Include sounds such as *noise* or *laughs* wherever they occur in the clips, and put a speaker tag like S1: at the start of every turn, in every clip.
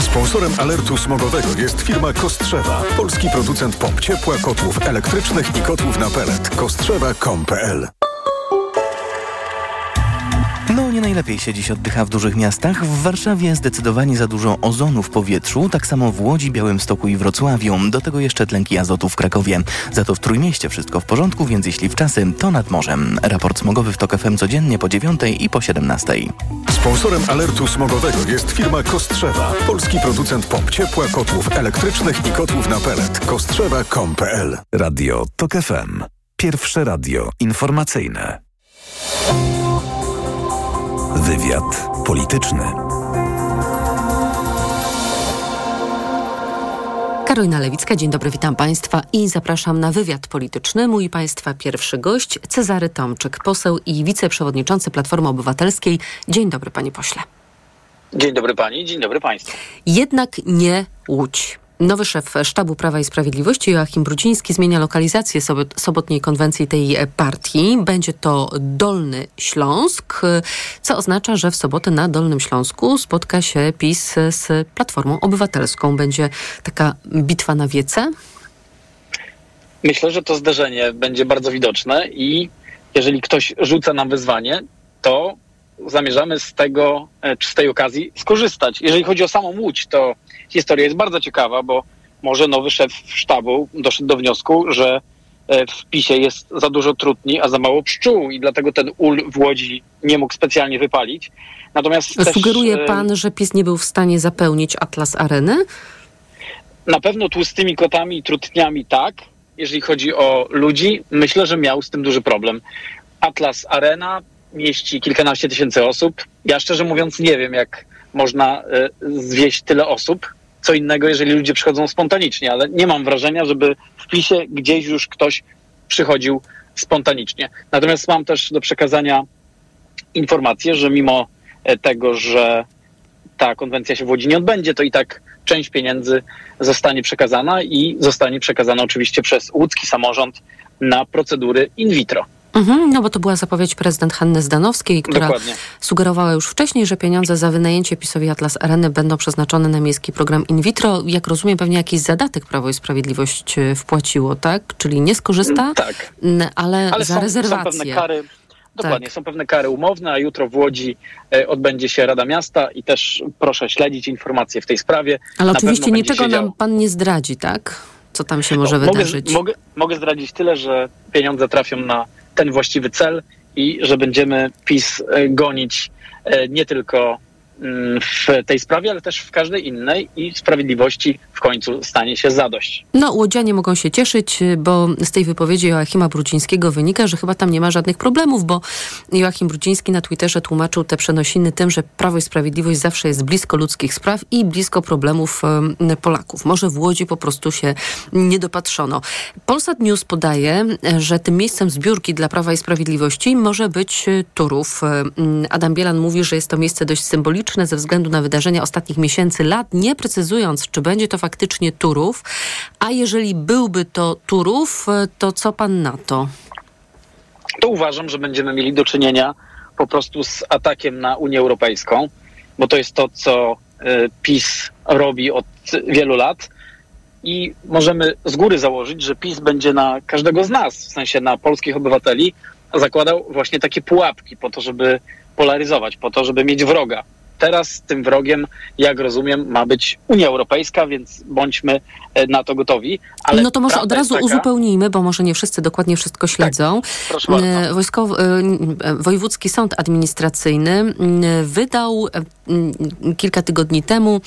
S1: Sponsorem alertu smogowego jest firma Kostrzewa, polski producent pomp ciepła, kotłów elektrycznych i kotłów na pelet. Kostrzewa.com.pl
S2: nie najlepiej się dziś oddycha w dużych miastach. W Warszawie zdecydowanie za dużo ozonu w powietrzu, tak samo w Łodzi, Białymstoku i Wrocławiu. Do tego jeszcze tlenki azotu w Krakowie. Za to w Trójmieście wszystko w porządku, więc jeśli w czasy, to nad morzem. Raport smogowy w TOK FM codziennie po 9 i po 17.
S1: Sponsorem alertu smogowego jest firma Kostrzewa, polski producent pomp ciepła, kotłów elektrycznych i kotłów na pelet. Kostrzewa.com.pl
S3: Radio TOK FM. Pierwsze radio informacyjne. Wywiad polityczny.
S4: Karolina Lewicka, dzień dobry, witam Państwa i zapraszam na wywiad polityczny. Mój Państwa pierwszy gość, Cezary Tomczyk, poseł i wiceprzewodniczący Platformy Obywatelskiej. Dzień dobry, Panie Pośle.
S5: Dzień dobry Pani, dzień dobry Państwu.
S4: Jednak nie Łódź. Nowy szef Sztabu Prawa i Sprawiedliwości Joachim Brudziński zmienia lokalizację sobotniej konwencji tej partii. Będzie to Dolny Śląsk, co oznacza, że w sobotę na Dolnym Śląsku spotka się PiS z Platformą Obywatelską. Będzie taka bitwa na wiece?
S5: Myślę, że to zderzenie będzie bardzo widoczne i jeżeli ktoś rzuca nam wyzwanie, to zamierzamy z tego, czy z tej okazji skorzystać. Jeżeli chodzi o samą Łódź, to historia jest bardzo ciekawa, bo może nowy szef sztabu doszedł do wniosku, że w PiSie jest za dużo trutni, a za mało pszczół i dlatego ten ul w Łodzi nie mógł specjalnie wypalić.
S4: Natomiast Sugeruje też, pan, że PiS nie był w stanie zapełnić Atlas Areny?
S5: Na pewno tłustymi kotami i trutniami tak. Jeżeli chodzi o ludzi, myślę, że miał z tym duży problem. Atlas Arena mieści kilkanaście tysięcy osób. Ja szczerze mówiąc nie wiem, jak można zwieść tyle osób. Co innego, jeżeli ludzie przychodzą spontanicznie, ale nie mam wrażenia, żeby w PiSie gdzieś już ktoś przychodził spontanicznie. Natomiast mam też do przekazania informację, że mimo tego, że ta konwencja się w Łodzi nie odbędzie, to i tak część pieniędzy zostanie przekazana i zostanie przekazana oczywiście przez łódzki samorząd na procedury in vitro.
S4: Mhm, no bo to była zapowiedź prezydent Hanny Zdanowskiej, która Dokładnie. sugerowała już wcześniej, że pieniądze za wynajęcie PiSowi Atlas Areny będą przeznaczone na miejski program in vitro. Jak rozumiem, pewnie jakiś zadatek Prawo i Sprawiedliwość wpłaciło, tak? Czyli nie skorzysta,
S5: tak.
S4: ale, ale
S5: za
S4: są, rezerwację.
S5: Są pewne kary. Dokładnie, tak. są pewne kary umowne, a jutro w Łodzi e, odbędzie się Rada Miasta i też proszę śledzić informacje w tej sprawie.
S4: Ale Na oczywiście niczego nam pan nie zdradzi, tak? Co tam się może no, wydarzyć?
S5: Mogę, mogę, mogę zdradzić tyle, że pieniądze trafią na ten właściwy cel i że będziemy PiS gonić nie tylko w tej sprawie, ale też w każdej innej i sprawiedliwości w końcu stanie się zadość.
S4: No, łodzianie mogą się cieszyć, bo z tej wypowiedzi Joachima Brudzińskiego wynika, że chyba tam nie ma żadnych problemów, bo Joachim Brudziński na Twitterze tłumaczył te przenosiny tym, że Prawo i Sprawiedliwość zawsze jest blisko ludzkich spraw i blisko problemów Polaków. Może w Łodzi po prostu się nie dopatrzono. Polsat News podaje, że tym miejscem zbiórki dla Prawa i Sprawiedliwości może być Turów. Adam Bielan mówi, że jest to miejsce dość symboliczne, ze względu na wydarzenia ostatnich miesięcy, lat, nie precyzując, czy będzie to faktycznie Turów. A jeżeli byłby to Turów, to co pan na to?
S5: To uważam, że będziemy mieli do czynienia po prostu z atakiem na Unię Europejską, bo to jest to, co PiS robi od wielu lat. I możemy z góry założyć, że PiS będzie na każdego z nas, w sensie na polskich obywateli, zakładał właśnie takie pułapki po to, żeby polaryzować, po to, żeby mieć wroga teraz tym wrogiem, jak rozumiem, ma być Unia Europejska, więc bądźmy na to gotowi.
S4: Ale no to może od razu taka... uzupełnijmy, bo może nie wszyscy dokładnie wszystko tak, śledzą. Tak,
S5: proszę bardzo.
S4: Wojskowy, e, Wojewódzki Sąd Administracyjny wydał kilka tygodni temu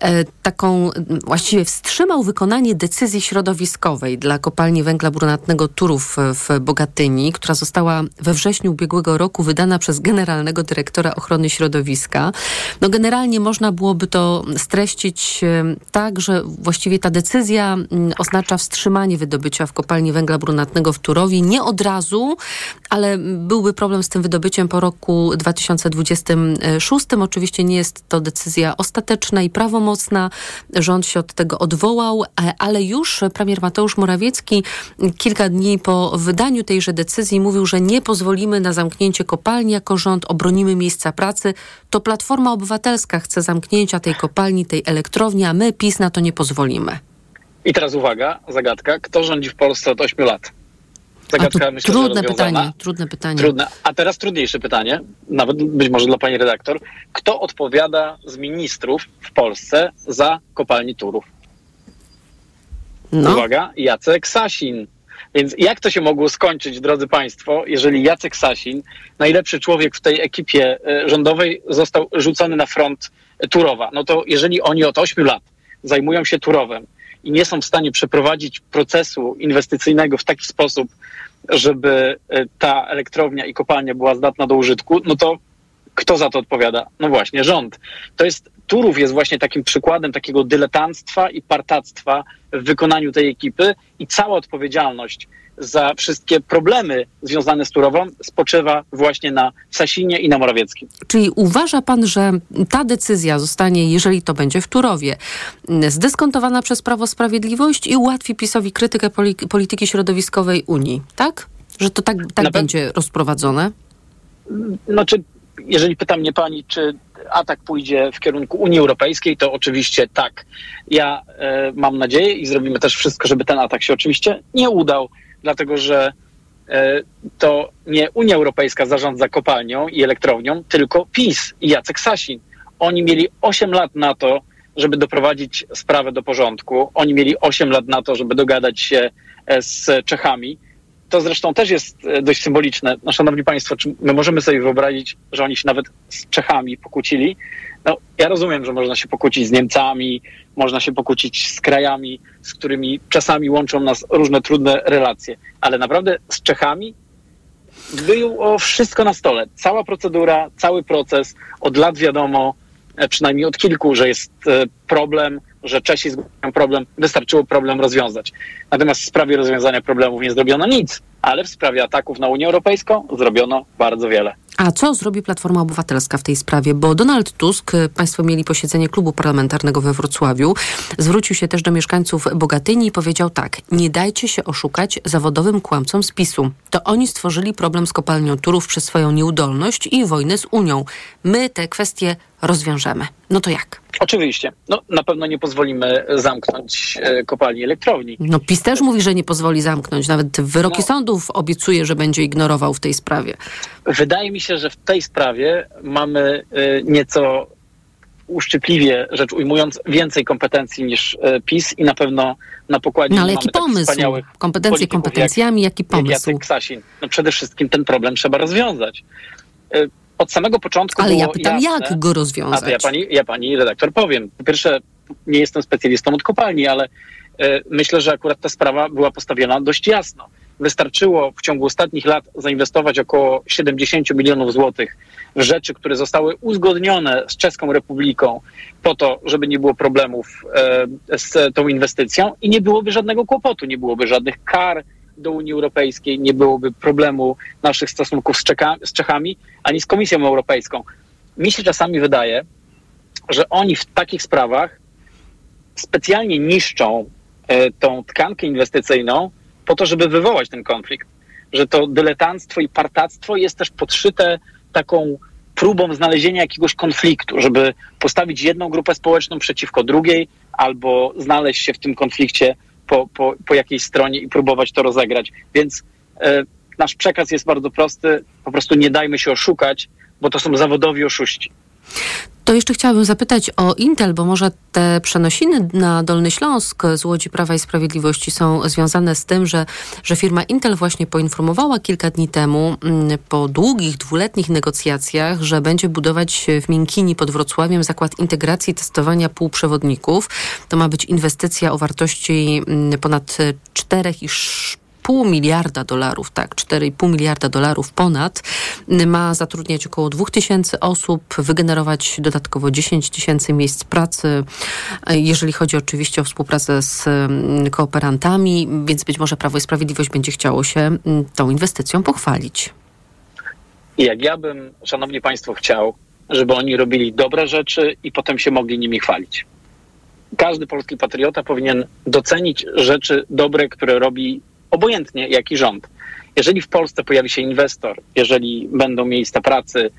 S4: e, taką, właściwie wstrzymał wykonanie decyzji środowiskowej dla kopalni węgla brunatnego Turów w Bogatyni, która została we wrześniu ubiegłego roku wydana przez generalnego dyrektora ochrony środowiska. No generalnie można byłoby to streścić tak, że właściwie ta decyzja oznacza wstrzymanie wydobycia w kopalni węgla brunatnego w Turowie. Nie od razu, ale byłby problem z tym wydobyciem po roku 2026. Oczywiście nie jest to decyzja ostateczna i prawomocna. Rząd się od tego odwołał, e, ale już premier Mateusz Morawiecki kilka dni po wydaniu tejże decyzji mówił, że nie pozwolimy na zamknięcie kopalni jako rząd, obronimy miejsca pracy. To Platforma Obywatelska chce zamknięcia tej kopalni, tej elektrowni, a my PiS na to nie pozwolimy.
S5: I teraz uwaga, zagadka. Kto rządzi w Polsce od 8 lat?
S4: Zagadka, myślę, trudne pytanie, trudne pytanie.
S5: Trudne. A teraz trudniejsze pytanie, nawet być może dla pani redaktor. Kto odpowiada z ministrów w Polsce za kopalni Turów? No. Uwaga, Jacek Sasin. Więc jak to się mogło skończyć, drodzy Państwo, jeżeli Jacek Sasin, najlepszy człowiek w tej ekipie e, rządowej, został rzucony na front Turowa? No to jeżeli oni od 8 lat zajmują się Turowem i nie są w stanie przeprowadzić procesu inwestycyjnego w taki sposób, żeby e, ta elektrownia i kopalnia była zdatna do użytku, no to kto za to odpowiada? No właśnie, rząd. To jest, Turów jest właśnie takim przykładem takiego dyletanstwa i partactwa w wykonaniu tej ekipy i cała odpowiedzialność za wszystkie problemy związane z Turową spoczywa właśnie na Sasinie i na Morawieckim.
S4: Czyli uważa pan, że ta decyzja zostanie, jeżeli to będzie w Turowie, zdyskontowana przez Prawo Sprawiedliwość i ułatwi PiSowi krytykę polityki środowiskowej Unii, tak? Że to tak, tak będzie rozprowadzone?
S5: Znaczy, jeżeli pyta mnie pani, czy atak pójdzie w kierunku Unii Europejskiej, to oczywiście tak. Ja e, mam nadzieję i zrobimy też wszystko, żeby ten atak się oczywiście nie udał, dlatego że e, to nie Unia Europejska zarządza kopalnią i elektrownią, tylko PiS i Jacek Sasin. Oni mieli 8 lat na to, żeby doprowadzić sprawę do porządku. Oni mieli 8 lat na to, żeby dogadać się e, z Czechami to zresztą też jest e, dość symboliczne. No, szanowni Państwo, czy my możemy sobie wyobrazić, że oni się nawet z Czechami pokłócili? No, ja rozumiem, że można się pokłócić z Niemcami, można się pokłócić z krajami, z którymi czasami łączą nas różne trudne relacje, ale naprawdę z Czechami było wszystko na stole. Cała procedura, cały proces, od lat wiadomo, e, przynajmniej od kilku, że jest e, problem, że Czesi zgłaszają problem, wystarczyło problem rozwiązać. Natomiast w sprawie rozwiązania problemów nie zrobiono nic, ale w sprawie ataków na Unię Europejską zrobiono bardzo wiele.
S4: A co zrobi Platforma Obywatelska w tej sprawie? Bo Donald Tusk, Państwo mieli posiedzenie klubu parlamentarnego we Wrocławiu, zwrócił się też do mieszkańców Bogatyni i powiedział tak: Nie dajcie się oszukać zawodowym kłamcom z PiSu. To oni stworzyli problem z kopalnią Turów przez swoją nieudolność i wojnę z Unią. My te kwestie rozwiążemy. No to jak?
S5: Oczywiście. No, na pewno nie pozwolimy zamknąć e, kopalni elektrowni.
S4: No PiS też mówi, że nie pozwoli zamknąć. Nawet wyroki no, sądów obiecuje, że będzie ignorował w tej sprawie.
S5: Wydaje mi się, że w tej sprawie mamy e, nieco uszczypliwie rzecz ujmując, więcej kompetencji niż e, PiS i na pewno na pokładzie
S4: no, ale jaki pomysł? Kompetencje kompetencjami, jak, jaki pomysł?
S5: Jacek Sasin. No przede wszystkim ten problem trzeba rozwiązać od samego początku.
S4: Ale ja pytam, jasne, jak go rozwiązać?
S5: A ja pani, ja pani redaktor powiem. Po pierwsze, nie jestem specjalistą od kopalni, ale e, myślę, że akurat ta sprawa była postawiona dość jasno. Wystarczyło w ciągu ostatnich lat zainwestować około 70 milionów złotych w rzeczy, które zostały uzgodnione z Czeską Republiką po to, żeby nie było problemów e, z tą inwestycją i nie byłoby żadnego kłopotu, nie byłoby żadnych kar, do Unii Europejskiej, nie byłoby problemu naszych stosunków z, Czeka, z Czechami, ani z Komisją Europejską. Mi się czasami wydaje, że oni w takich sprawach specjalnie niszczą e, tą tkankę inwestycyjną po to, żeby wywołać ten konflikt. Że to dyletanstwo i partactwo jest też podszyte taką próbą znalezienia jakiegoś konfliktu, żeby postawić jedną grupę społeczną przeciwko drugiej, albo znaleźć się w tym konflikcie po, po, po jakiejś stronie i próbować to rozegrać. Więc e, nasz przekaz jest bardzo prosty. Po prostu nie dajmy się oszukać, bo to są zawodowi oszuści.
S4: To jeszcze chciałabym zapytać o Intel, bo może te przenosiny na Dolny Śląsk z Łodzi Prawa i Sprawiedliwości są związane z tym, że, że firma Intel właśnie poinformowała kilka dni temu mm, po długich, dwuletnich negocjacjach, że będzie budować w Miękini pod Wrocławiem zakład integracji i testowania półprzewodników. To ma być inwestycja o wartości mm, ponad 4,5 pół miliarda dolarów, tak, 4,5 miliarda dolarów ponad, ma zatrudniać około 2000 osób, wygenerować dodatkowo 10 tysięcy miejsc pracy, jeżeli chodzi oczywiście o współpracę z mm, kooperantami, więc być może Prawo i Sprawiedliwość będzie chciało się mm, tą inwestycją pochwalić.
S5: Jak ja bym, szanowni państwo, chciał, żeby oni robili dobre rzeczy i potem się mogli nimi chwalić. Każdy polski patriota powinien docenić rzeczy dobre, które robi obojętnie jaki rząd. Jeżeli w Polsce pojawi się inwestor, jeżeli będą miejsca pracy,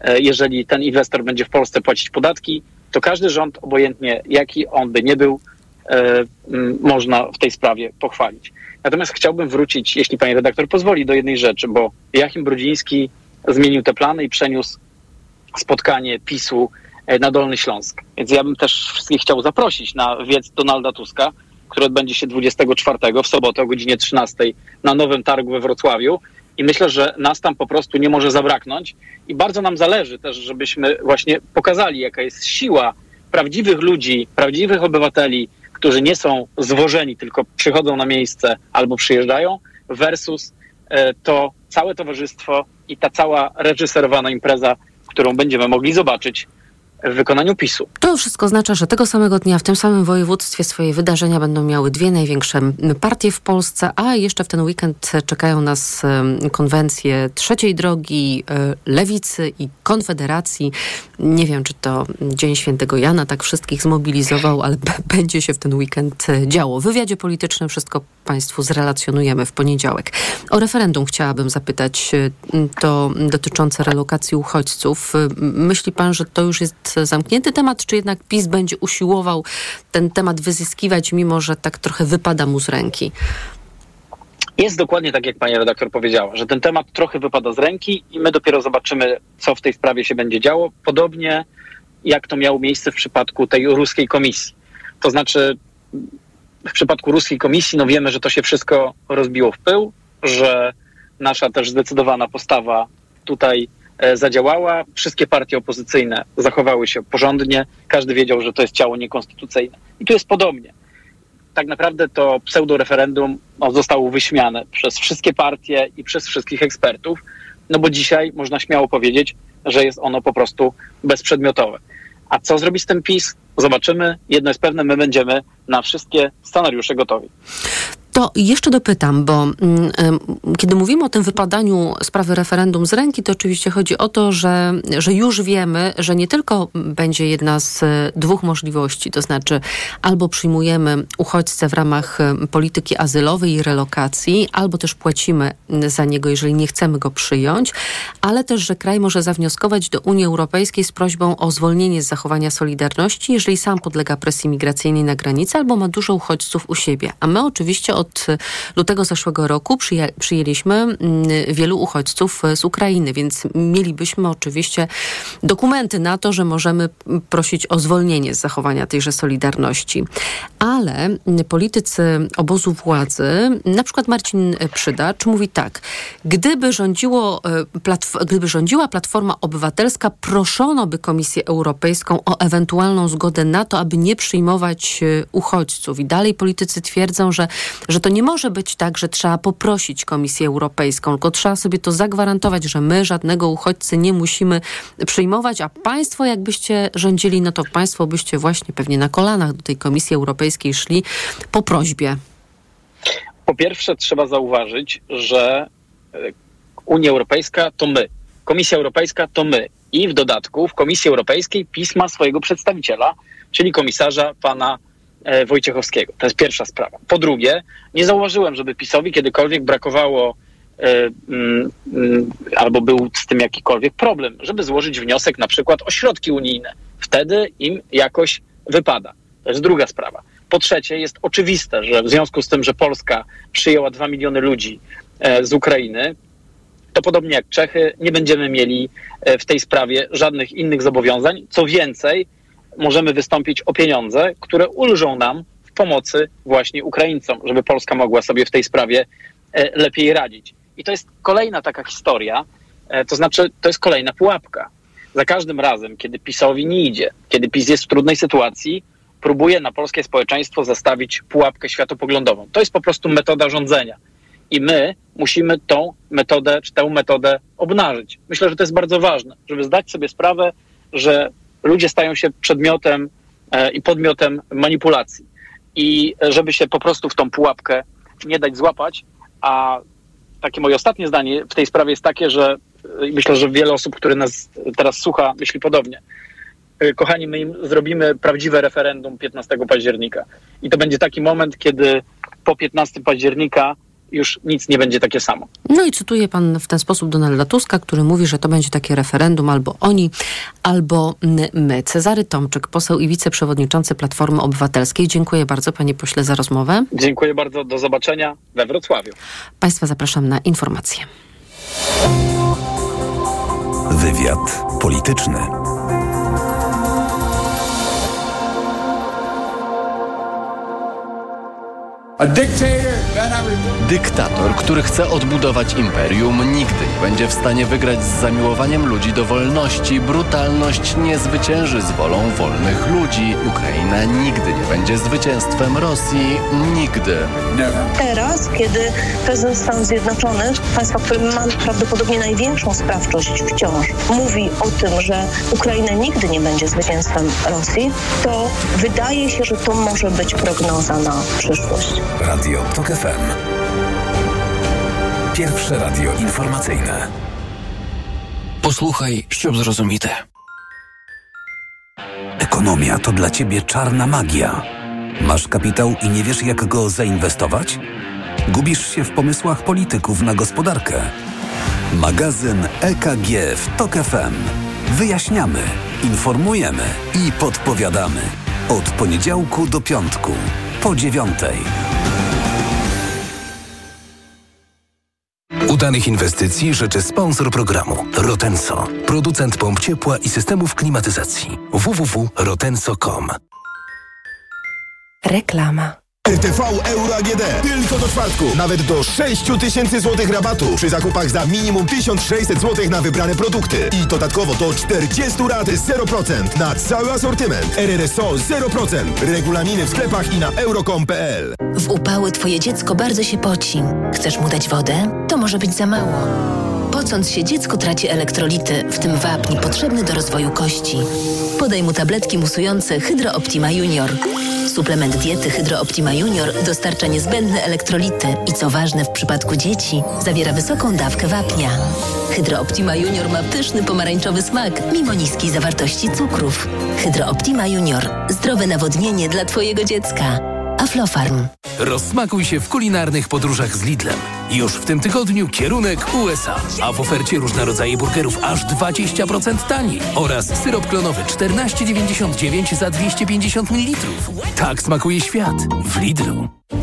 S5: e, jeżeli ten inwestor będzie w Polsce płacić podatki, to każdy rząd, obojętnie jaki on by nie był, e, można w tej sprawie pochwalić. Natomiast chciałbym wrócić, jeśli pani redaktor pozwoli, do jednej rzeczy, bo Jachim Brudziński zmienił te plany i przeniósł spotkanie PiSu e, na Dolny Śląsk. Więc ja bym też wszystkich chciał zaprosić na wiec Donalda Tuska, który odbędzie się 24 w sobotę o godzinie 13 na Nowym Targu we Wrocławiu. I myślę, że nas tam po prostu nie może zabraknąć. I bardzo nam zależy też, żebyśmy właśnie pokazali, jaka jest siła prawdziwych ludzi, prawdziwych obywateli, którzy nie są zwożeni, tylko przychodzą na miejsce albo przyjeżdżają, versus e, to całe towarzystwo i ta cała reżyserowana impreza, którą będziemy mogli zobaczyć w wykonaniu PiSu.
S4: To wszystko oznacza, że tego samego dnia w tym samym województwie swoje wydarzenia będą miały dwie największe partie w Polsce, a jeszcze w ten weekend czekają nas konwencje Trzeciej Drogi, e, Lewicy i Konfederacji. Nie wiem, czy to Dzień Świętego Jana tak wszystkich zmobilizował, ale będzie się w ten weekend e, działo. W wywiadzie politycznym wszystko Państwu zrelacjonujemy w poniedziałek. O referendum chciałabym zapytać, e, to dotyczące relokacji uchodźców. Myśli Pan, że to już jest zamknięty temat, czy jednak PiS będzie usiłował ten temat wyzyskiwać, mimo że tak trochę wypada mu z ręki?
S5: Jest dokładnie tak, jak pani redaktor powiedziała, że ten temat trochę wypada z ręki i my dopiero zobaczymy, co w tej sprawie się będzie działo. Podobnie jak to miało miejsce w przypadku tej ruskiej komisji. To znaczy, w przypadku ruskiej komisji, no wiemy, że to się wszystko rozbiło w pył, że nasza też zdecydowana postawa tutaj zadziałała. Wszystkie partie opozycyjne zachowały się porządnie. Każdy wiedział, że to jest ciało niekonstytucyjne. I tu jest podobnie. Tak naprawdę to pseudoreferendum no, zostało wyśmiane przez wszystkie partie i przez wszystkich ekspertów, no bo dzisiaj można śmiało powiedzieć, że jest ono po prostu bezprzedmiotowe. A co zrobi z tym PiS? Zobaczymy. Jedno jest pewne, my będziemy na wszystkie scenariusze gotowi.
S4: To jeszcze dopytam, bo mm, kiedy mówimy o tym wypadaniu sprawy referendum z ręki, to oczywiście chodzi o to, że, że już wiemy, że nie tylko będzie jedna z dwóch możliwości, to znaczy albo przyjmujemy uchodźcę w ramach polityki azylowej i relokacji, albo też płacimy za niego, jeżeli nie chcemy go przyjąć, ale też, że kraj może zawnioskować do Unii Europejskiej z prośbą o zwolnienie z zachowania solidarności, jeżeli sam podlega presji migracyjnej na granicy albo ma dużo uchodźców u siebie. A my oczywiście od lutego zeszłego roku przyję, przyjęliśmy mm, wielu uchodźców z Ukrainy, więc mielibyśmy oczywiście dokumenty na to, że możemy prosić o zwolnienie z zachowania tejże solidarności. Ale politycy obozu władzy, na przykład Marcin Przydacz, mówi tak, gdyby, rządziło, e, gdyby rządziła Platforma Obywatelska, proszono by Komisję Europejską o ewentualną zgodę na to, aby nie przyjmować e, uchodźców. I dalej politycy twierdzą, że, że to nie może być tak, że trzeba poprosić Komisję Europejską, tylko trzeba sobie to zagwarantować, że my żadnego uchodźcy nie musimy przyjmować, a państwo jakbyście rządzili, no to państwo byście właśnie pewnie na kolanach do tej Komisji Europejskiej szli po prośbie.
S5: Po pierwsze trzeba zauważyć, że e, Unia Europejska to my. Komisja Europejska to my. I w dodatku w Komisji Europejskiej pisma swojego przedstawiciela, czyli komisarza pana Wojciechowskiego. To jest pierwsza sprawa. Po drugie, nie zauważyłem, żeby PiSowi kiedykolwiek brakowało e, mm, mm, albo był z tym jakikolwiek problem, żeby złożyć wniosek na przykład o środki unijne. Wtedy im jakoś wypada. To jest druga sprawa. Po trzecie, jest oczywiste, że w związku z tym, że Polska przyjęła dwa miliony ludzi e, z Ukrainy, to podobnie jak Czechy, nie będziemy mieli w tej sprawie żadnych innych zobowiązań. Co więcej, możemy wystąpić o pieniądze, które ulżą nam w pomocy właśnie Ukraińcom, żeby Polska mogła sobie w tej sprawie e, lepiej radzić. I to jest kolejna taka historia, e, to znaczy to jest kolejna pułapka. Za każdym razem, kiedy PiSowi nie idzie, kiedy PiS jest w trudnej sytuacji, próbuje na polskie społeczeństwo zastawić pułapkę światopoglądową. To jest po prostu metoda rządzenia. I my musimy tą metodę, czy tę metodę obnażyć. Myślę, że to jest bardzo ważne, żeby zdać sobie sprawę, że ludzie stają się przedmiotem e, i podmiotem manipulacji. I żeby się po prostu w tą pułapkę nie dać złapać, a takie moje ostatnie zdanie w tej sprawie jest takie, że i myślę, że wiele osób, które nas teraz słucha, myśli podobnie. Y, Kochani, my im zrobimy prawdziwe referendum 15 października. I to będzie taki moment, kiedy po 15 października już nic nie będzie takie samo.
S4: No i cytuje pan w ten sposób Donalda Tuska, który mówi, że to będzie takie referendum albo oni, albo my. Cezary Tomczyk, poseł i wiceprzewodniczący Platformy Obywatelskiej. Dziękuję bardzo panie pośle za rozmowę.
S5: Dziękuję bardzo, do zobaczenia we Wrocławiu.
S4: Państwa zapraszam na informacje.
S3: Wywiad polityczny.
S6: A dictator
S7: Dyktator, który chce odbudować imperium, nigdy nie będzie w stanie wygrać z zamiłowaniem ludzi do wolności. Brutalność nie zwycięży z wolą wolnych ludzi. Ukraina nigdy nie będzie zwycięstwem Rosji. Nigdy.
S8: Teraz, kiedy prezydent Stanów Zjednoczonych, państwa, w którym ma prawdopodobnie największą sprawczość wciąż, mówi o tym, że Ukraina nigdy nie będzie zwycięstwem Rosji, to wydaje się, że to może być prognoza na przyszłość.
S3: Radio TOK FM. FM. Pierwsze radio informacyjne.
S9: Posłuchaj, ściub zrozumite.
S3: Ekonomia to dla ciebie czarna magia. Masz kapitał i nie wiesz, jak go zainwestować? Gubisz się w pomysłach polityków na gospodarkę. Magazyn EKG w Tok FM. Wyjaśniamy, informujemy i podpowiadamy. Od poniedziałku do piątku, po dziewiątej.
S9: Udanych inwestycji życzy sponsor programu Rotenso, producent pomp ciepła i systemów klimatyzacji. www.rotenso.com
S10: Reklama.
S11: RTV Euro AGD. Tylko do czwartku. Nawet do 6 tysięcy złotych rabatu przy zakupach za minimum 1600 złotych na wybrane produkty. I dodatkowo do 40 rat 0% na cały asortyment. RRSO 0%. Regulaminy w sklepach i na euro.com.pl.
S10: W upały twoje dziecko bardzo się poci. Chcesz mu dać wodę? To może być za mało. Pocąc się, dziecko traci elektrolity, w tym wapń potrzebny do rozwoju kości. Podaj mu tabletki musujące Hydro Optima Junior. Suplement diety Hydro Optima Junior dostarcza niezbędne elektrolity i co ważne w przypadku dzieci, zawiera wysoką dawkę wapnia. Hydro Optima Junior ma pyszny pomarańczowy smak, mimo niskiej zawartości cukrów. Hydro Optima Junior. Zdrowe nawodnienie dla twojego dziecka. Aflofarm.
S9: Rozsmakuj się w kulinarnych podróżach z Lidlem. Już w tym tygodniu kierunek USA, a w ofercie różne rodzaje burgerów aż 20% taniej oraz syrop klonowy 14,99 za 250 ml. Tak smakuje świat w Lidlu.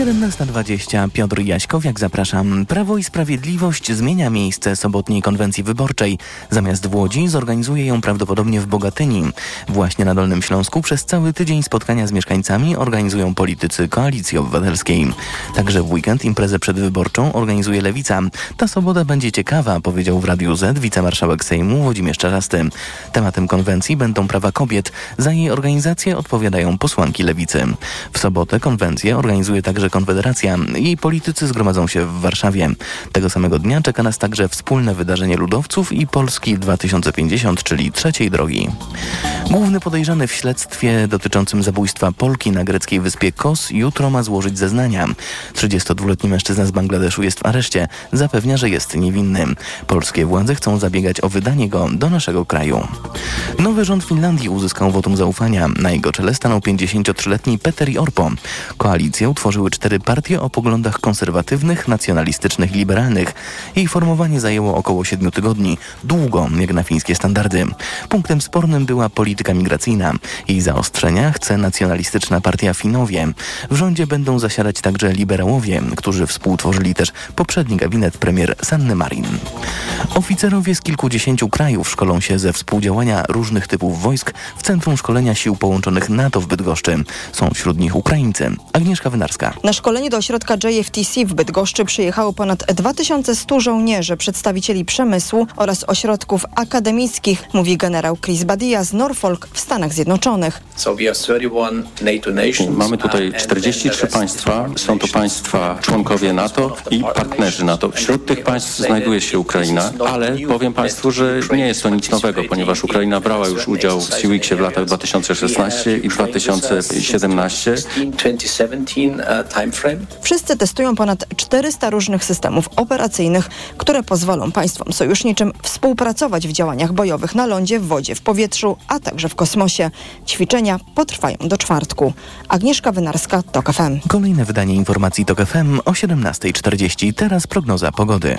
S2: 17.20 Piotr Jaśkowiak, zapraszam. Prawo i Sprawiedliwość zmienia miejsce sobotniej konwencji wyborczej. Zamiast w Łodzi zorganizuje ją prawdopodobnie w Bogatyni. Właśnie na Dolnym Śląsku przez cały tydzień spotkania z mieszkańcami organizują politycy Koalicji Obywatelskiej. Także w weekend imprezę przedwyborczą organizuje Lewica. Ta sobota będzie ciekawa, powiedział w Radiu Z wicemarszałek Sejmu Włodzimierz Czarzasty. Tematem konwencji będą prawa kobiet. Za jej organizację odpowiadają posłanki Lewicy. W sobotę konwencję organizuje także Konfederacja. Jej politycy zgromadzą się w Warszawie. Tego samego dnia czeka nas także wspólne wydarzenie ludowców i Polski 2050, czyli trzeciej drogi. Główny podejrzany w śledztwie dotyczącym zabójstwa Polki na greckiej wyspie Kos jutro ma złożyć zeznania. 32-letni mężczyzna z Bangladeszu jest w areszcie. Zapewnia, że jest niewinny. Polskie władze chcą zabiegać o wydanie go do naszego kraju. Nowy rząd Finlandii uzyskał wotum zaufania. Na jego czele stanął 53-letni Petteri Orpo. Koalicję utworzyły cztery partie o poglądach konserwatywnych, nacjonalistycznych i liberalnych. Jej formowanie zajęło około siedmiu tygodni, długo jak na fińskie standardy. Punktem spornym była polityka migracyjna. Jej zaostrzenia chce nacjonalistyczna partia Finowie. W rządzie będą zasiadać także liberałowie, którzy współtworzyli też poprzedni gabinet premier Sanny Marin. Oficerowie z kilkudziesięciu krajów szkolą się ze współdziałania różnych typów wojsk w Centrum Szkolenia Sił Połączonych NATO w Bydgoszczy. Są wśród nich Ukraińcy. Agnieszka Wynarska.
S12: Na szkolenie do ośrodka JFTC w Bydgoszczy przyjechało ponad 2100 żołnierzy, przedstawicieli przemysłu oraz ośrodków akademickich, mówi generał Chris Badia z Norfolk w Stanach Zjednoczonych.
S13: Mamy tutaj 43 państwa. Są to państwa członkowie NATO i partnerzy NATO. Wśród tych państw znajduje się Ukraina, ale powiem Państwu, że nie jest to nic nowego, ponieważ Ukraina brała już udział w Siwiksie w latach 2016 i 2017.
S12: Wszyscy testują ponad 400 różnych systemów operacyjnych, które pozwolą państwom sojuszniczym współpracować w działaniach bojowych na lądzie, w wodzie, w powietrzu, a także w kosmosie. Ćwiczenia potrwają do czwartku. Agnieszka Wynarska, TOK FM.
S2: Kolejne wydanie informacji TOK FM o 17.40. Teraz prognoza pogody.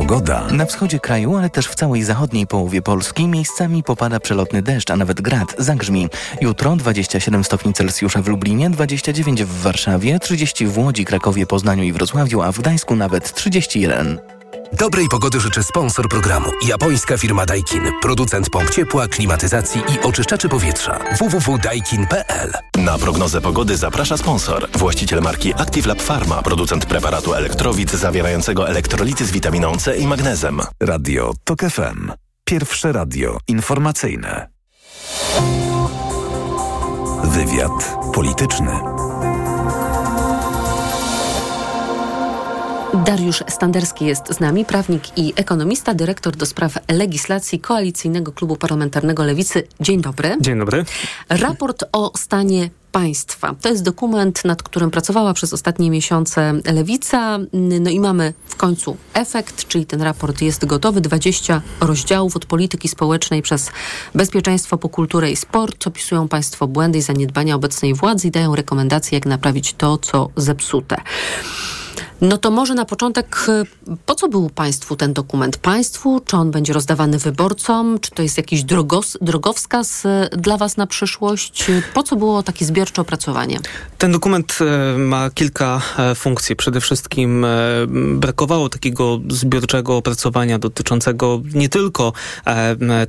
S2: Pogoda. Na wschodzie kraju, ale też w całej zachodniej połowie Polski miejscami popada przelotny deszcz, a nawet grad, zagrzmi. Jutro 27 stopni Celsjusza w Lublinie, 29 w Warszawie, 30 w Łodzi, Krakowie, Poznaniu i Wrocławiu, a w Gdańsku nawet 31.
S9: Dobrej pogody życzy sponsor programu. Japońska firma Daikin. Producent pomp ciepła, klimatyzacji i oczyszczaczy powietrza. www.daikin.pl
S11: Na prognozę pogody zaprasza sponsor. Właściciel marki Active Lab Pharma. Producent preparatu elektrowid zawierającego elektrolity z witaminą C i magnezem.
S3: Radio TOK FM. Pierwsze radio informacyjne. Wywiad polityczny.
S4: Dariusz Standerski jest z nami, prawnik i ekonomista, dyrektor do spraw legislacji Koalicyjnego Klubu Parlamentarnego Lewicy. Dzień dobry.
S14: Dzień dobry.
S4: Raport o stanie państwa. To jest dokument, nad którym pracowała przez ostatnie miesiące Lewica. No i mamy w końcu efekt, czyli ten raport jest gotowy. 20 rozdziałów od polityki społecznej przez bezpieczeństwo po kulturę i sport. Opisują państwo błędy i zaniedbania obecnej władzy i dają rekomendacje, jak naprawić to, co zepsute. No to może na początek, po co był Państwu ten dokument? Państwu? Czy on będzie rozdawany wyborcom? Czy to jest jakiś drogos, drogowskaz dla Was na przyszłość? Po co było takie zbiorcze opracowanie?
S14: Ten dokument ma kilka funkcji. Przede wszystkim brakowało takiego zbiorczego opracowania dotyczącego nie tylko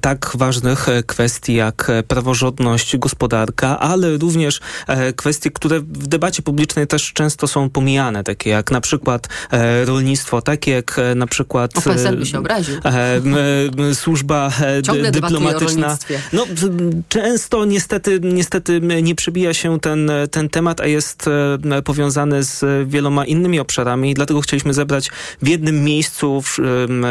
S14: tak ważnych kwestii jak praworządność, gospodarka, ale również kwestie, które w debacie publicznej też często są pomijane, takie jak na przykład e, rolnictwo, takie jak e, na przykład
S4: O PSL by się obraził.
S14: e, służba e,
S4: Ciągle
S14: dyplomatyczna. No, często niestety, niestety nie przebija się ten, ten temat, a jest e, powiązany z wieloma innymi obszarami. Dlatego chcieliśmy zebrać w jednym miejscu em,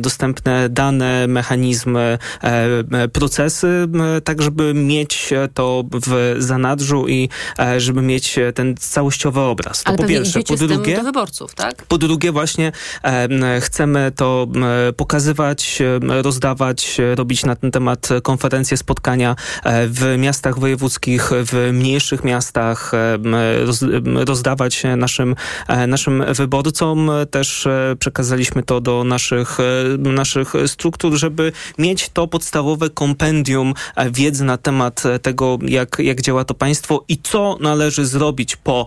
S14: dostępne dane, mechanizmy, e, e, procesy, tak żeby mieć to w zanadrzu i e, żeby mieć ten całościowy obraz. To
S4: Ale
S14: po pierwsze. Po drugie,
S4: do wyborców, tak?
S14: po drugie, właśnie em, chcemy to pokazywać, rozdawać, e, robić na ten temat konferencje, spotkania e, w miastach wojewódzkich, w mniejszych miastach, em, roz, em, rozdawać naszym, e, naszym wyborcom. Też e, przekazaliśmy to do naszych, e, naszych struktur, żeby mieć to podstawowe kompendium e, wiedzy na temat tego, jak, jak działa to państwo i co należy zrobić po,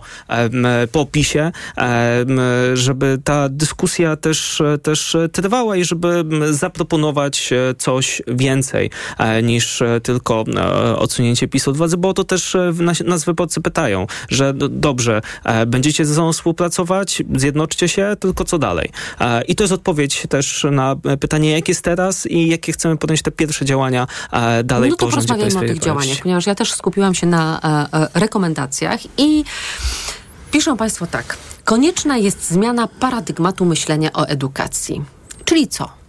S14: po opisie, em, żeby ta dyskusja też, też trwała i żeby zaproponować e, coś więcej e, niż e, tylko e, odsunięcie PiS od władzy, bo to też e, w- nas, wyborcy pytają, że dobrze, e, będziecie ze sobą współpracować, zjednoczcie się, tylko co dalej? E, I to jest odpowiedź też na e, pytanie, jak jest teraz i jakie chcemy podjąć te pierwsze działania dalej
S4: no to
S14: po rządzie
S4: porozmawiajmy o tych
S14: Sprawiedliwości.
S4: działaniach, ponieważ ja też skupiłam się na rekomendacjach i piszą Państwo tak. Konieczna jest zmiana paradygmatu myślenia o edukacji. Czyli co?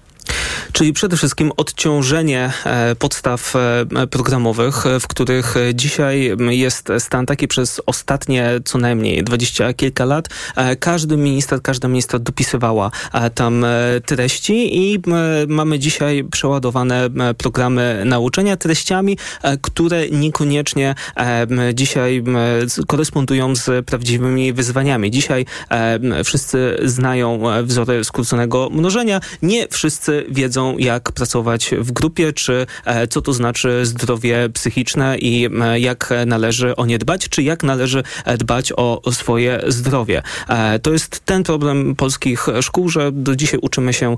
S14: Czyli przede wszystkim odciążenie e, podstaw e, programowych, w których dzisiaj jest stan taki przez ostatnie co najmniej dwadzieścia kilka lat. Każdy minister, każda ministra dopisywała tam treści i mamy dzisiaj przeładowane programy nauczania treściami, które niekoniecznie dzisiaj korespondują z prawdziwymi wyzwaniami. Dzisiaj wszyscy znają wzory skróconego mnożenia. Nie wszyscy wiedzą, jak pracować w grupie, czy e, co to znaczy zdrowie psychiczne i e, jak należy o nie dbać, czy jak należy e, dbać o swoje zdrowie. To jest ten problem polskich szkół, że do dzisiaj uczymy się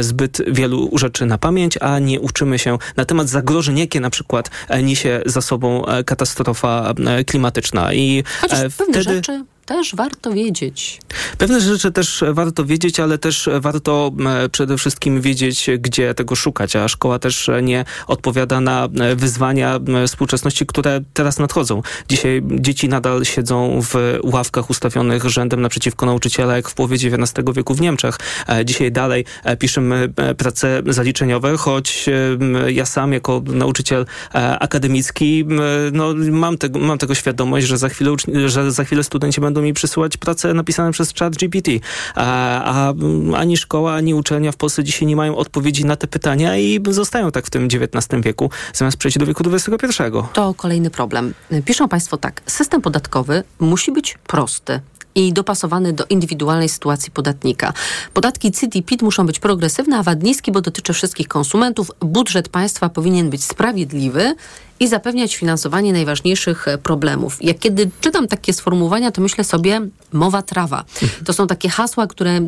S14: zbyt wielu rzeczy na pamięć, a nie uczymy się na temat zagrożeń, jakie na przykład niesie za sobą katastrofa klimatyczna.
S4: I Chociaż wtedy... rzeczy też warto wiedzieć.
S14: Pewne rzeczy też warto wiedzieć, ale też warto przede wszystkim wiedzieć, gdzie tego szukać, a szkoła też nie odpowiada na wyzwania współczesności, które teraz nadchodzą. Dzisiaj dzieci nadal siedzą w ławkach ustawionych rzędem naprzeciwko nauczyciela, jak w połowie XIX wieku w Niemczech. E, dzisiaj dalej e, piszemy e, prace zaliczeniowe, choć ja sam jako nauczyciel akademicki no, mam, tego, mam tego świadomość, że za chwilę, że za chwilę studenci będą mi przysłać prace napisane przez chat GPT. A, a ani szkoła, ani uczelnia w Polsce dzisiaj nie mają odpowiedzi na te pytania i zostają tak w tym XIX wieku, zamiast przejść do wieku XXI.
S4: To kolejny problem. Piszą Państwo tak. System podatkowy musi być prosty i dopasowany do indywidualnej sytuacji podatnika. Podatki CIT i PIT muszą być progresywne, a VAT niski, bo dotyczy wszystkich konsumentów. Budżet państwa powinien być sprawiedliwy i zapewniać finansowanie najważniejszych e, problemów. Jak kiedy czytam takie sformułowania, to myślę sobie mowa trawa. To są takie hasła, które